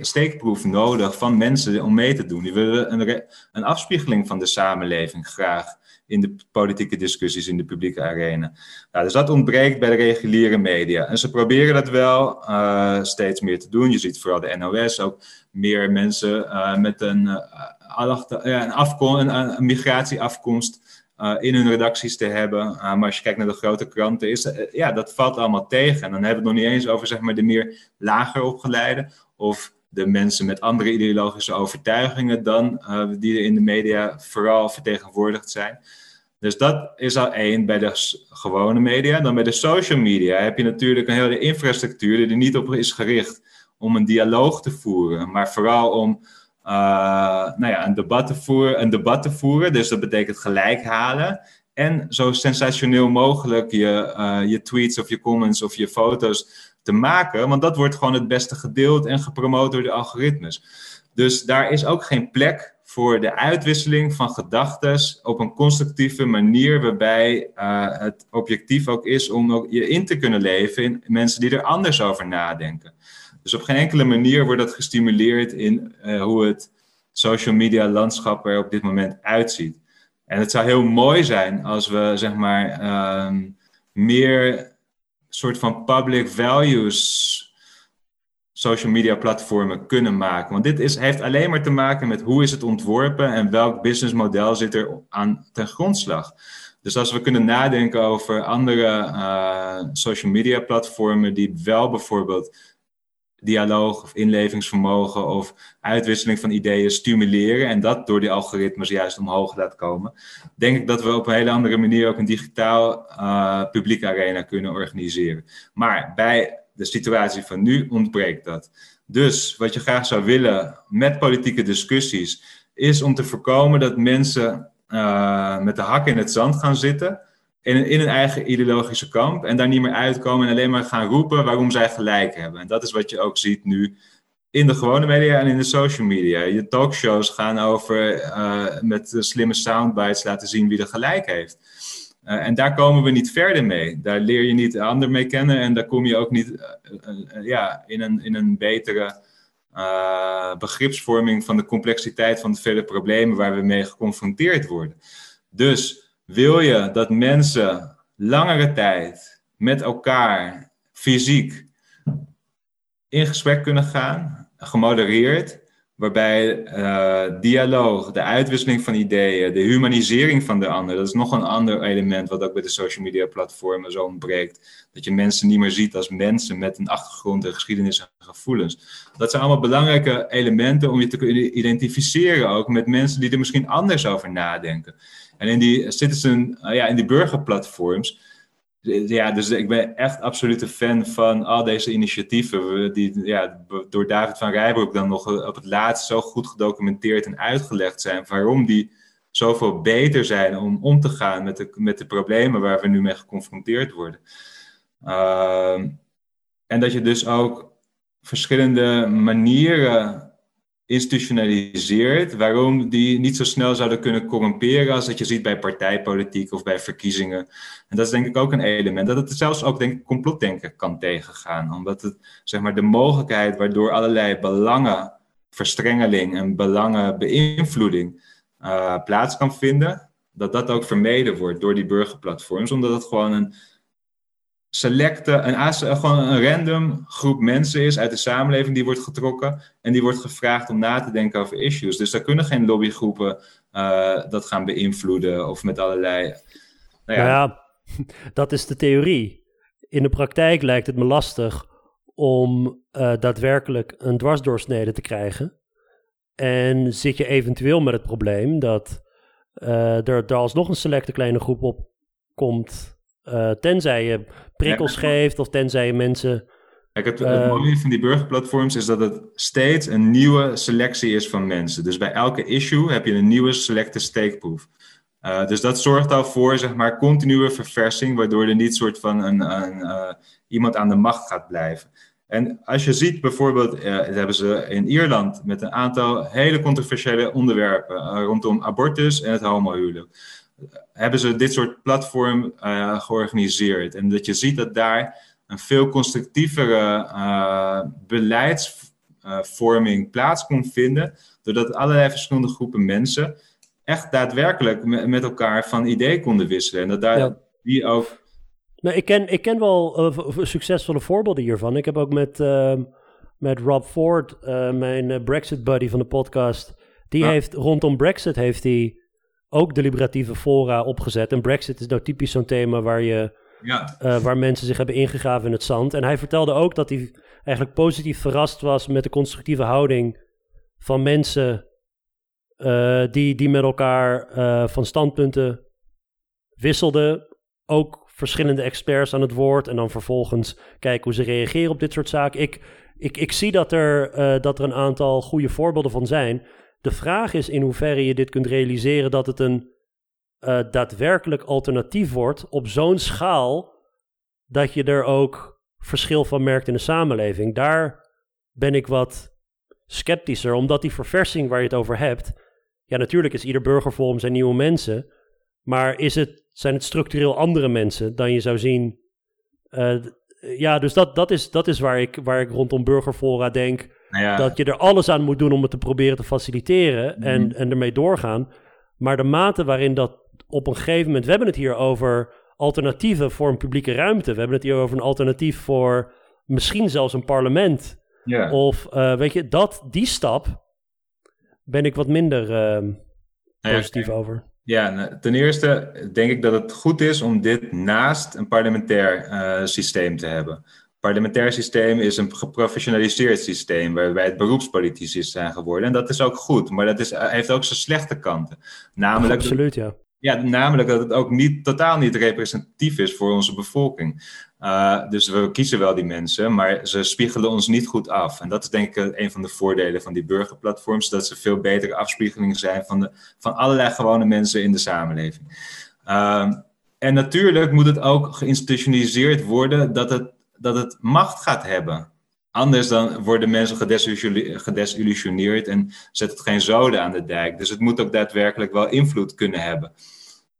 steekproef nodig van mensen om mee te doen. Die willen een, een afspiegeling van de samenleving graag in de politieke discussies in de publieke arena. Nou, dus dat ontbreekt bij de reguliere media. En ze proberen dat wel uh, steeds meer te doen. Je ziet vooral de NOS ook meer mensen uh, met een, uh, een, een migratieafkomst uh, in hun redacties te hebben. Uh, maar als je kijkt naar de grote kranten, is, uh, ja, dat valt allemaal tegen. En dan hebben we het nog niet eens over zeg maar, de meer lager opgeleide of de mensen met andere ideologische overtuigingen dan die er in de media vooral vertegenwoordigd zijn. Dus dat is al één bij de gewone media. Dan bij de social media heb je natuurlijk een hele infrastructuur die er niet op is gericht om een dialoog te voeren, maar vooral om nou ja, een, debat te voeren, een debat te voeren. Dus dat betekent gelijk halen. En zo sensationeel mogelijk je, uh, je tweets of je comments of je foto's te maken. Want dat wordt gewoon het beste gedeeld en gepromoot door de algoritmes. Dus daar is ook geen plek voor de uitwisseling van gedachten op een constructieve manier, waarbij uh, het objectief ook is om ook je in te kunnen leven in mensen die er anders over nadenken. Dus op geen enkele manier wordt dat gestimuleerd in uh, hoe het social media landschap er op dit moment uitziet. En het zou heel mooi zijn als we zeg maar um, meer soort van public values social media platformen kunnen maken. Want dit is, heeft alleen maar te maken met hoe is het ontworpen en welk businessmodel zit er aan ten grondslag. Dus als we kunnen nadenken over andere uh, social media platformen die wel bijvoorbeeld dialoog of inlevingsvermogen of uitwisseling van ideeën stimuleren en dat door die algoritmes juist omhoog laat komen, denk ik dat we op een hele andere manier ook een digitaal uh, publiek arena kunnen organiseren. Maar bij de situatie van nu ontbreekt dat. Dus wat je graag zou willen met politieke discussies is om te voorkomen dat mensen uh, met de hakken in het zand gaan zitten in, in hun eigen ideologische kamp en daar niet meer uitkomen en alleen maar gaan roepen waarom zij gelijk hebben. En dat is wat je ook ziet nu in de gewone media en in de social media. Je talkshows gaan over uh, met slimme soundbites laten zien wie er gelijk heeft. Uh, en daar komen we niet verder mee. Daar leer je niet de ander mee kennen en daar kom je ook niet uh, ja, in, een, in een betere begripsvorming van de complexiteit van de vele problemen waar we mee geconfronteerd worden. Dus wil je dat mensen langere tijd met elkaar fysiek in gesprek kunnen gaan, gemodereerd, waarbij uh, dialoog, de uitwisseling van ideeën, de humanisering van de ander, dat is nog een ander element wat ook bij de social media platformen zo ontbreekt. Dat je mensen niet meer ziet als mensen met een achtergrond en geschiedenis en gevoelens. Dat zijn allemaal belangrijke elementen om je te kunnen identificeren ook met mensen die er misschien anders over nadenken. En in die citizen, uh, ja, in die burgerplatforms, ja, dus ik ben echt absolute fan van al deze initiatieven. Die ja, door David van Rijbroek dan nog op het laatst zo goed gedocumenteerd en uitgelegd zijn. Waarom die zoveel beter zijn om om te gaan met de, met de problemen waar we nu mee geconfronteerd worden. Uh, en dat je dus ook verschillende manieren institutionaliseert, waarom die niet zo snel zouden kunnen corrumperen als dat je ziet bij partijpolitiek of bij verkiezingen. En dat is denk ik ook een element, dat het zelfs ook denk ik complotdenken kan tegengaan, omdat het zeg maar de mogelijkheid waardoor allerlei belangenverstrengeling en belangenbeïnvloeding uh, plaats kan vinden, dat dat ook vermeden wordt door die burgerplatforms, omdat het gewoon een selecte, een, gewoon een random groep mensen is uit de samenleving die wordt getrokken en die wordt gevraagd om na te denken over issues. Dus daar kunnen geen lobbygroepen uh, dat gaan beïnvloeden of met allerlei. Nou ja. nou *laughs* dat is de theorie. In de praktijk lijkt het me lastig om uh, daadwerkelijk een dwarsdoorsnede te krijgen. En zit je eventueel met het probleem dat uh, er, er alsnog een selecte kleine groep op komt uh, tenzij je prikkels geeft of tenzij je mensen. Kijk, het, het uh, mooie van die burgerplatforms is dat het steeds een nieuwe selectie is van mensen. Dus bij elke issue heb je een nieuwe selecte steekproef. Uh, dus dat zorgt al voor zeg maar, continue verversing, waardoor er niet soort van een, een iemand aan de macht gaat blijven. En als je ziet bijvoorbeeld, dat hebben ze in Ierland met een aantal hele controversiële onderwerpen rondom abortus en het homohuwelijk hebben ze dit soort platform uh, georganiseerd. En dat je ziet dat daar een veel constructievere uh, beleidsvorming plaats kon vinden, doordat allerlei verschillende groepen mensen echt daadwerkelijk met elkaar van idee konden wisselen. En dat daar ja. die ook. Nou, ik, ken, ik ken wel uh, succesvolle voorbeelden hiervan. Ik heb ook met, ehm, met Rob Ford, mijn Brexit buddy van de podcast, die ah. heeft rondom Brexit heeft hij ook deliberatieve fora opgezet. En Brexit is nou typisch zo'n thema waar, je, ja. uh, waar mensen zich hebben ingegraven in het zand. En hij vertelde ook dat hij eigenlijk positief verrast was met de constructieve houding van mensen uh, die, die met elkaar uh, van standpunten wisselden. Ook verschillende experts aan het woord. En dan vervolgens kijken hoe ze reageren op dit soort zaken. Ik, ik, ik zie dat er, dat er een aantal goede voorbeelden van zijn. De vraag is in hoeverre je dit kunt realiseren dat het een uh, daadwerkelijk alternatief wordt op zo'n schaal dat je er ook verschil van merkt in de samenleving. Daar ben ik wat sceptischer, omdat die verversing waar je het over hebt, ja natuurlijk is ieder burgervorm zijn nieuwe mensen, maar is het, zijn het structureel andere mensen dan je zou zien? Uh, ja, dus dat, dat, is, dat is waar ik, waar ik rondom burgerfora denk nou ja. Dat je er alles aan moet doen om het te proberen te faciliteren mhm. en, en ermee doorgaan. Maar de mate waarin dat op een gegeven moment. We hebben het hier over alternatieven voor een publieke ruimte. We hebben het hier over een alternatief voor misschien zelfs een parlement. Ja. Of weet je, dat, die stap ben ik wat minder nou positief over. Ja, nou, ten eerste denk ik dat het goed is om dit naast een parlementair uh, systeem te hebben. Parlementair systeem is een geprofessionaliseerd systeem waarbij het beroepspolitici zijn geworden. En dat is ook goed, maar dat is, eh, heeft ook zijn slechte kanten. Namelijk, Absoluut, ja. Ja, namelijk dat het ook niet, totaal niet representatief is voor onze bevolking. Uh, dus we kiezen wel die mensen, maar ze spiegelen ons niet goed af. En dat is denk ik een van de voordelen van die burgerplatforms, dat ze veel betere afspiegelingen zijn van, de, van allerlei gewone mensen in de samenleving. Uh, en natuurlijk moet het ook geïnstitutionaliseerd worden dat het, dat het macht gaat hebben. Anders dan worden mensen gedesillusioneerd en zet het geen zoden aan de dijk. Dus het moet ook daadwerkelijk wel invloed kunnen hebben.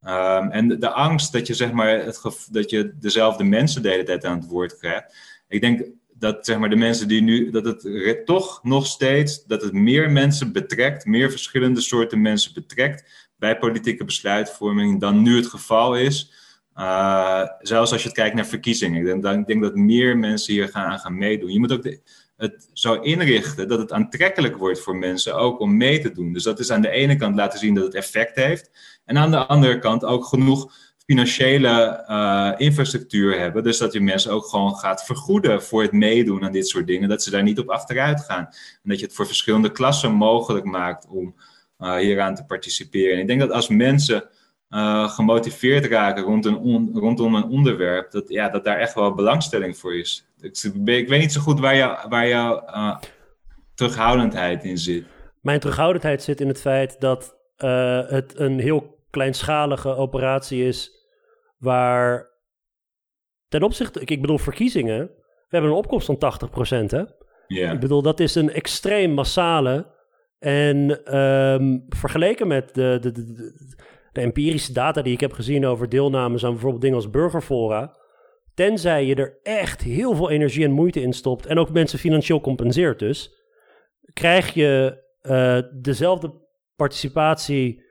Um, en de, angst dat je, zeg maar, het dat je dezelfde mensen de hele tijd aan het woord krijgt. Ik denk dat zeg maar, de mensen die nu, dat het toch nog steeds, dat het meer mensen betrekt, meer verschillende soorten mensen betrekt bij politieke besluitvorming dan nu het geval is. Uh, zelfs als je kijkt naar verkiezingen. Ik denk, ik denk dat meer mensen hier gaan, gaan meedoen. Je moet ook het zo inrichten dat het aantrekkelijk wordt voor mensen ook om mee te doen. Dus dat is aan de ene kant laten zien dat het effect heeft. En aan de andere kant ook genoeg financiële uh, infrastructuur hebben. Dus dat je mensen ook gewoon gaat vergoeden voor het meedoen aan dit soort dingen. Dat ze daar niet op achteruit gaan. En dat je het voor verschillende klassen mogelijk maakt om uh, hieraan te participeren. En ik denk dat als mensen uh, gemotiveerd raken rond een rondom een onderwerp, dat, ja, dat daar echt wel belangstelling voor is. Ik, ik weet niet zo goed waar, jou, waar jouw uh, terughoudendheid in zit. Mijn terughoudendheid zit in het feit dat uh, het een heel kleinschalige operatie is, waar ten opzichte, ik bedoel verkiezingen, we hebben een opkomst van 80%, hè? Yeah. Ik bedoel, dat is een extreem massale. En um, vergeleken met de, de, de, de empirische data die ik heb gezien over deelnames aan bijvoorbeeld dingen als burgerfora, tenzij je er echt heel veel energie en moeite in stopt en ook mensen financieel compenseert dus, krijg je uh, dezelfde participatie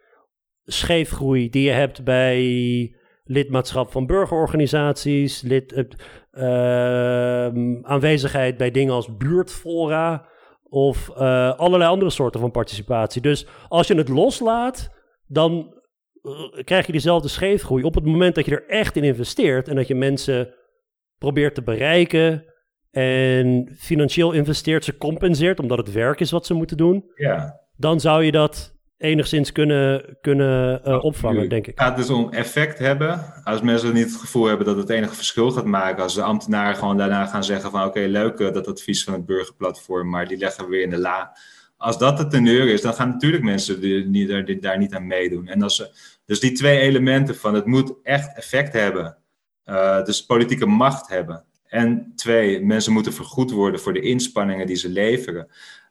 scheefgroei die je hebt bij lidmaatschap van burgerorganisaties, lid, uh, aanwezigheid bij dingen als buurtfora of uh, allerlei andere soorten van participatie. Dus als je het loslaat, dan eh, krijg je diezelfde scheefgroei. Op het moment dat je er echt in investeert en dat je mensen probeert te bereiken en financieel investeert, ze compenseert omdat het werk is wat ze moeten doen, ja. dan zou je dat enigszins kunnen, kunnen uh, opvangen, denk ik. Het gaat dus om effect hebben. Als mensen niet het gevoel hebben dat het enige verschil gaat maken, als de ambtenaren gewoon daarna gaan zeggen van oké, leuk uh, dat advies van het burgerplatform, maar die leggen we weer in de la als dat de teneur is, dan gaan natuurlijk mensen die, die, die, daar niet aan meedoen. En als ze, dus die twee elementen van het moet echt effect hebben, uh, dus politieke macht hebben. En twee, mensen moeten vergoed worden voor de inspanningen die ze leveren.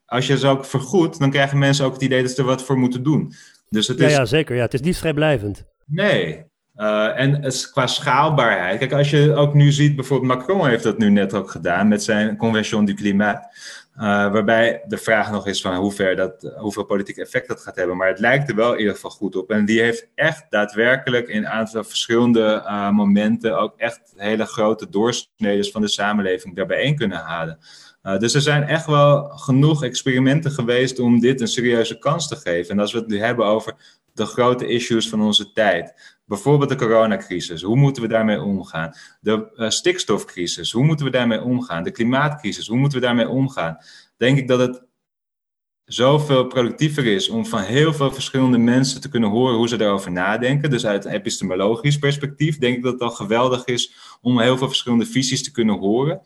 Als je ze ook vergoedt, dan krijgen mensen ook het idee dat ze er wat voor moeten doen. Dus het ja, is, ja, zeker. Ja, het is niet vrijblijvend. Nee. Uh, en qua schaalbaarheid. Kijk, als je ook nu ziet, bijvoorbeeld Macron heeft dat nu net ook gedaan met zijn Convention du Climat. Uh, waarbij de vraag nog is van hoe ver dat, hoeveel politiek effect dat gaat hebben. Maar het lijkt er wel in ieder geval goed op. En die heeft echt daadwerkelijk in een aantal verschillende uh, momenten ook echt hele grote doorsneden van de samenleving daarbij kunnen halen. Uh, dus er zijn echt wel genoeg experimenten geweest om dit een serieuze kans te geven. En als we het nu hebben over de grote issues van onze tijd. Bijvoorbeeld de coronacrisis, hoe moeten we daarmee omgaan? De uh, stikstofcrisis, hoe moeten we daarmee omgaan? De klimaatcrisis, hoe moeten we daarmee omgaan? Denk ik dat het zoveel productiever is om van heel veel verschillende mensen te kunnen horen hoe ze daarover nadenken. Dus uit een epistemologisch perspectief denk ik dat het al geweldig is om heel veel verschillende visies te kunnen horen.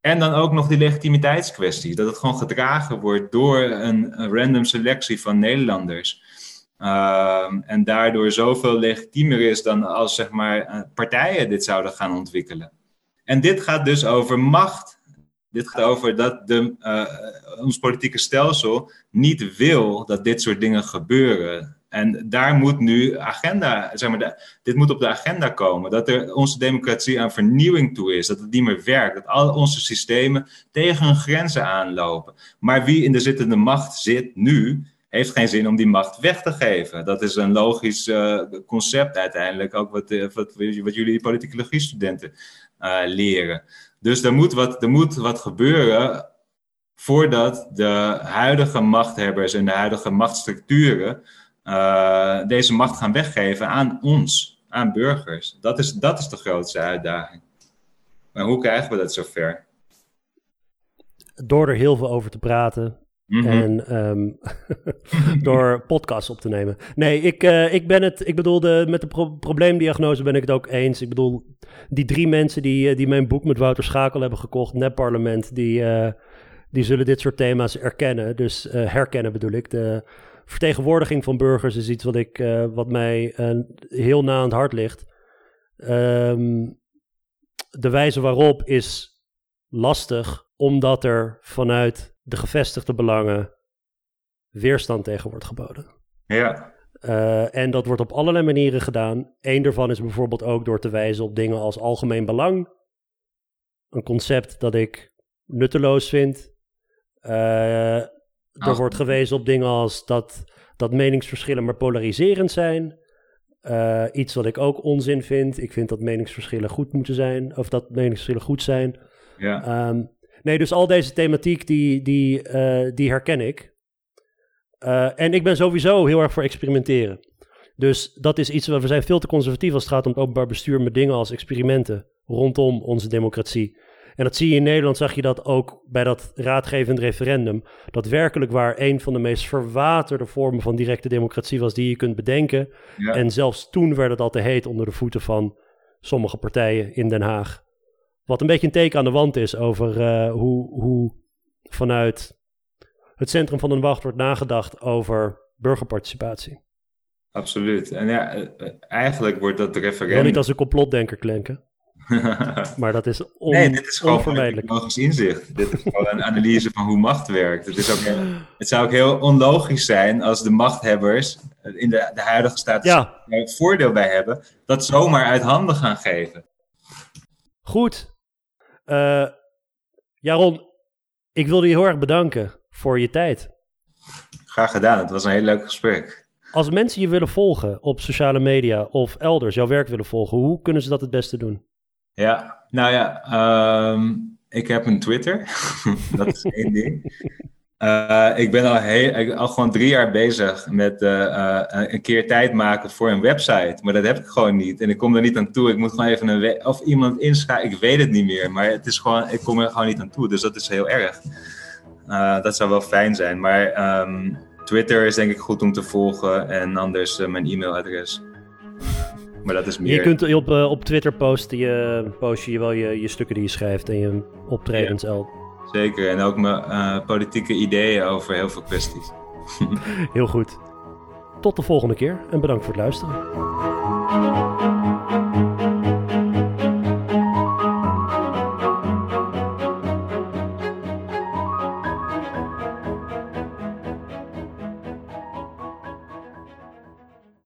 En dan ook nog die legitimiteitskwestie, dat het gewoon gedragen wordt door een random selectie van Nederlanders. Ehm, en daardoor zoveel legitiemer is dan als zeg maar, eh, partijen dit zouden gaan ontwikkelen. En dit gaat dus over macht. Dit gaat over dat de, uh, ons politieke stelsel niet wil dat dit soort dingen gebeuren. En daar moet nu agenda, zeg maar, dit moet op de agenda komen. Dat er onze democratie aan vernieuwing toe is. Dat het niet meer werkt. Dat al onze systemen tegen hun grenzen aanlopen. Maar wie in de zittende macht zit nu, heeft geen zin om die macht weg te geven. Dat is een logisch uh, concept uiteindelijk, ook wat, uh, wat, wat jullie politicologie-studenten uh, leren. Dus er moet, wat, er moet wat gebeuren voordat de huidige machthebbers en de huidige machtsstructuren deze macht gaan weggeven aan ons, aan burgers. Dat is, dat is de grootste uitdaging. Maar hoe krijgen we dat zover? Door er heel veel over te praten, Mhm. En um, *laughs* door *laughs* podcasts op te nemen. Nee, ik, uh, ik ben het. Ik bedoel, de, met de pro probleemdiagnose ben ik het ook eens. Ik bedoel, die drie mensen die, eh, die mijn boek met Wouter Schakel hebben gekocht, Net Parlement, die, uh, die zullen dit soort thema's erkennen. Dus herkennen bedoel ik. De vertegenwoordiging van burgers is iets wat, ik, wat mij heel na aan het hart ligt. Um, de wijze waarop is lastig, omdat er vanuit de gevestigde belangen weerstand tegen wordt geboden. Ja. Uh, en dat wordt op allerlei manieren gedaan. Eén daarvan is bijvoorbeeld ook door te wijzen op dingen als algemeen belang. Een concept dat ik nutteloos vind. Uh, er wordt gewezen op dingen als dat, dat meningsverschillen maar polariserend zijn. Uh, iets wat ik ook onzin vind. Ik vind dat meningsverschillen goed moeten zijn. Of dat meningsverschillen goed zijn. Ja. Um, Nee, dus al deze thematiek, die, die, uh, die herken ik. Uh, en ik ben sowieso heel erg voor experimenteren. Dus dat is iets waar we zijn veel te conservatief als het gaat om het openbaar bestuur met dingen als experimenten rondom onze democratie. En dat zie je in Nederland, zag je dat ook bij dat raadgevend referendum. Dat werkelijk waar een van de meest verwaterde vormen van directe democratie was die je kunt bedenken. Ja. En zelfs toen werd het al te heet onder de voeten van sommige partijen in Den Haag. Wat een beetje een teken aan de wand is over uh, hoe, hoe vanuit het centrum van een wacht wordt nagedacht over burgerparticipatie. Absoluut. En ja, eh, eh, eigenlijk wordt dat referendum... Wil niet als een complotdenker klinken. *laughs* maar dat is, on nee, dit is gewoon onvermijdelijk. logisch inzicht. Dit is gewoon een analyse van hoe macht werkt. Het, is ook het zou ook heel onlogisch zijn als de machthebbers in de, de huidige staat ja. voordeel bij hebben, dat zomaar uit handen gaan geven. Goed. Uh, Jaron, ik wilde je heel erg bedanken voor je tijd. Graag gedaan. Het was een heel leuk gesprek. Als mensen je willen volgen op sociale media of elders jouw werk willen volgen, hoe kunnen ze dat het beste doen? Ja, nou ja, um, ik heb een Twitter. *laughs* dat is één ding. Uh, ik ben al, heel, al gewoon drie jaar bezig met uh, uh, een keer tijd maken voor een website. Maar dat heb ik gewoon niet. En ik kom er niet aan toe. Ik moet gewoon even een of iemand inschakelen. Ik weet het niet meer. Maar het is gewoon, ik kom er gewoon niet aan toe. Dus dat is heel erg. dat zou wel fijn zijn. Maar um, Twitter is denk ik goed om te volgen. En anders mijn e-mailadres. Maar dat is meer... Je kunt op, op Twitter posten je, post je wel je, je stukken die je schrijft en je optredens. Ja. Zeker, en ook mijn uh, politieke ideeën over heel veel kwesties. *laughs* heel goed. Tot de volgende keer en bedankt voor het luisteren.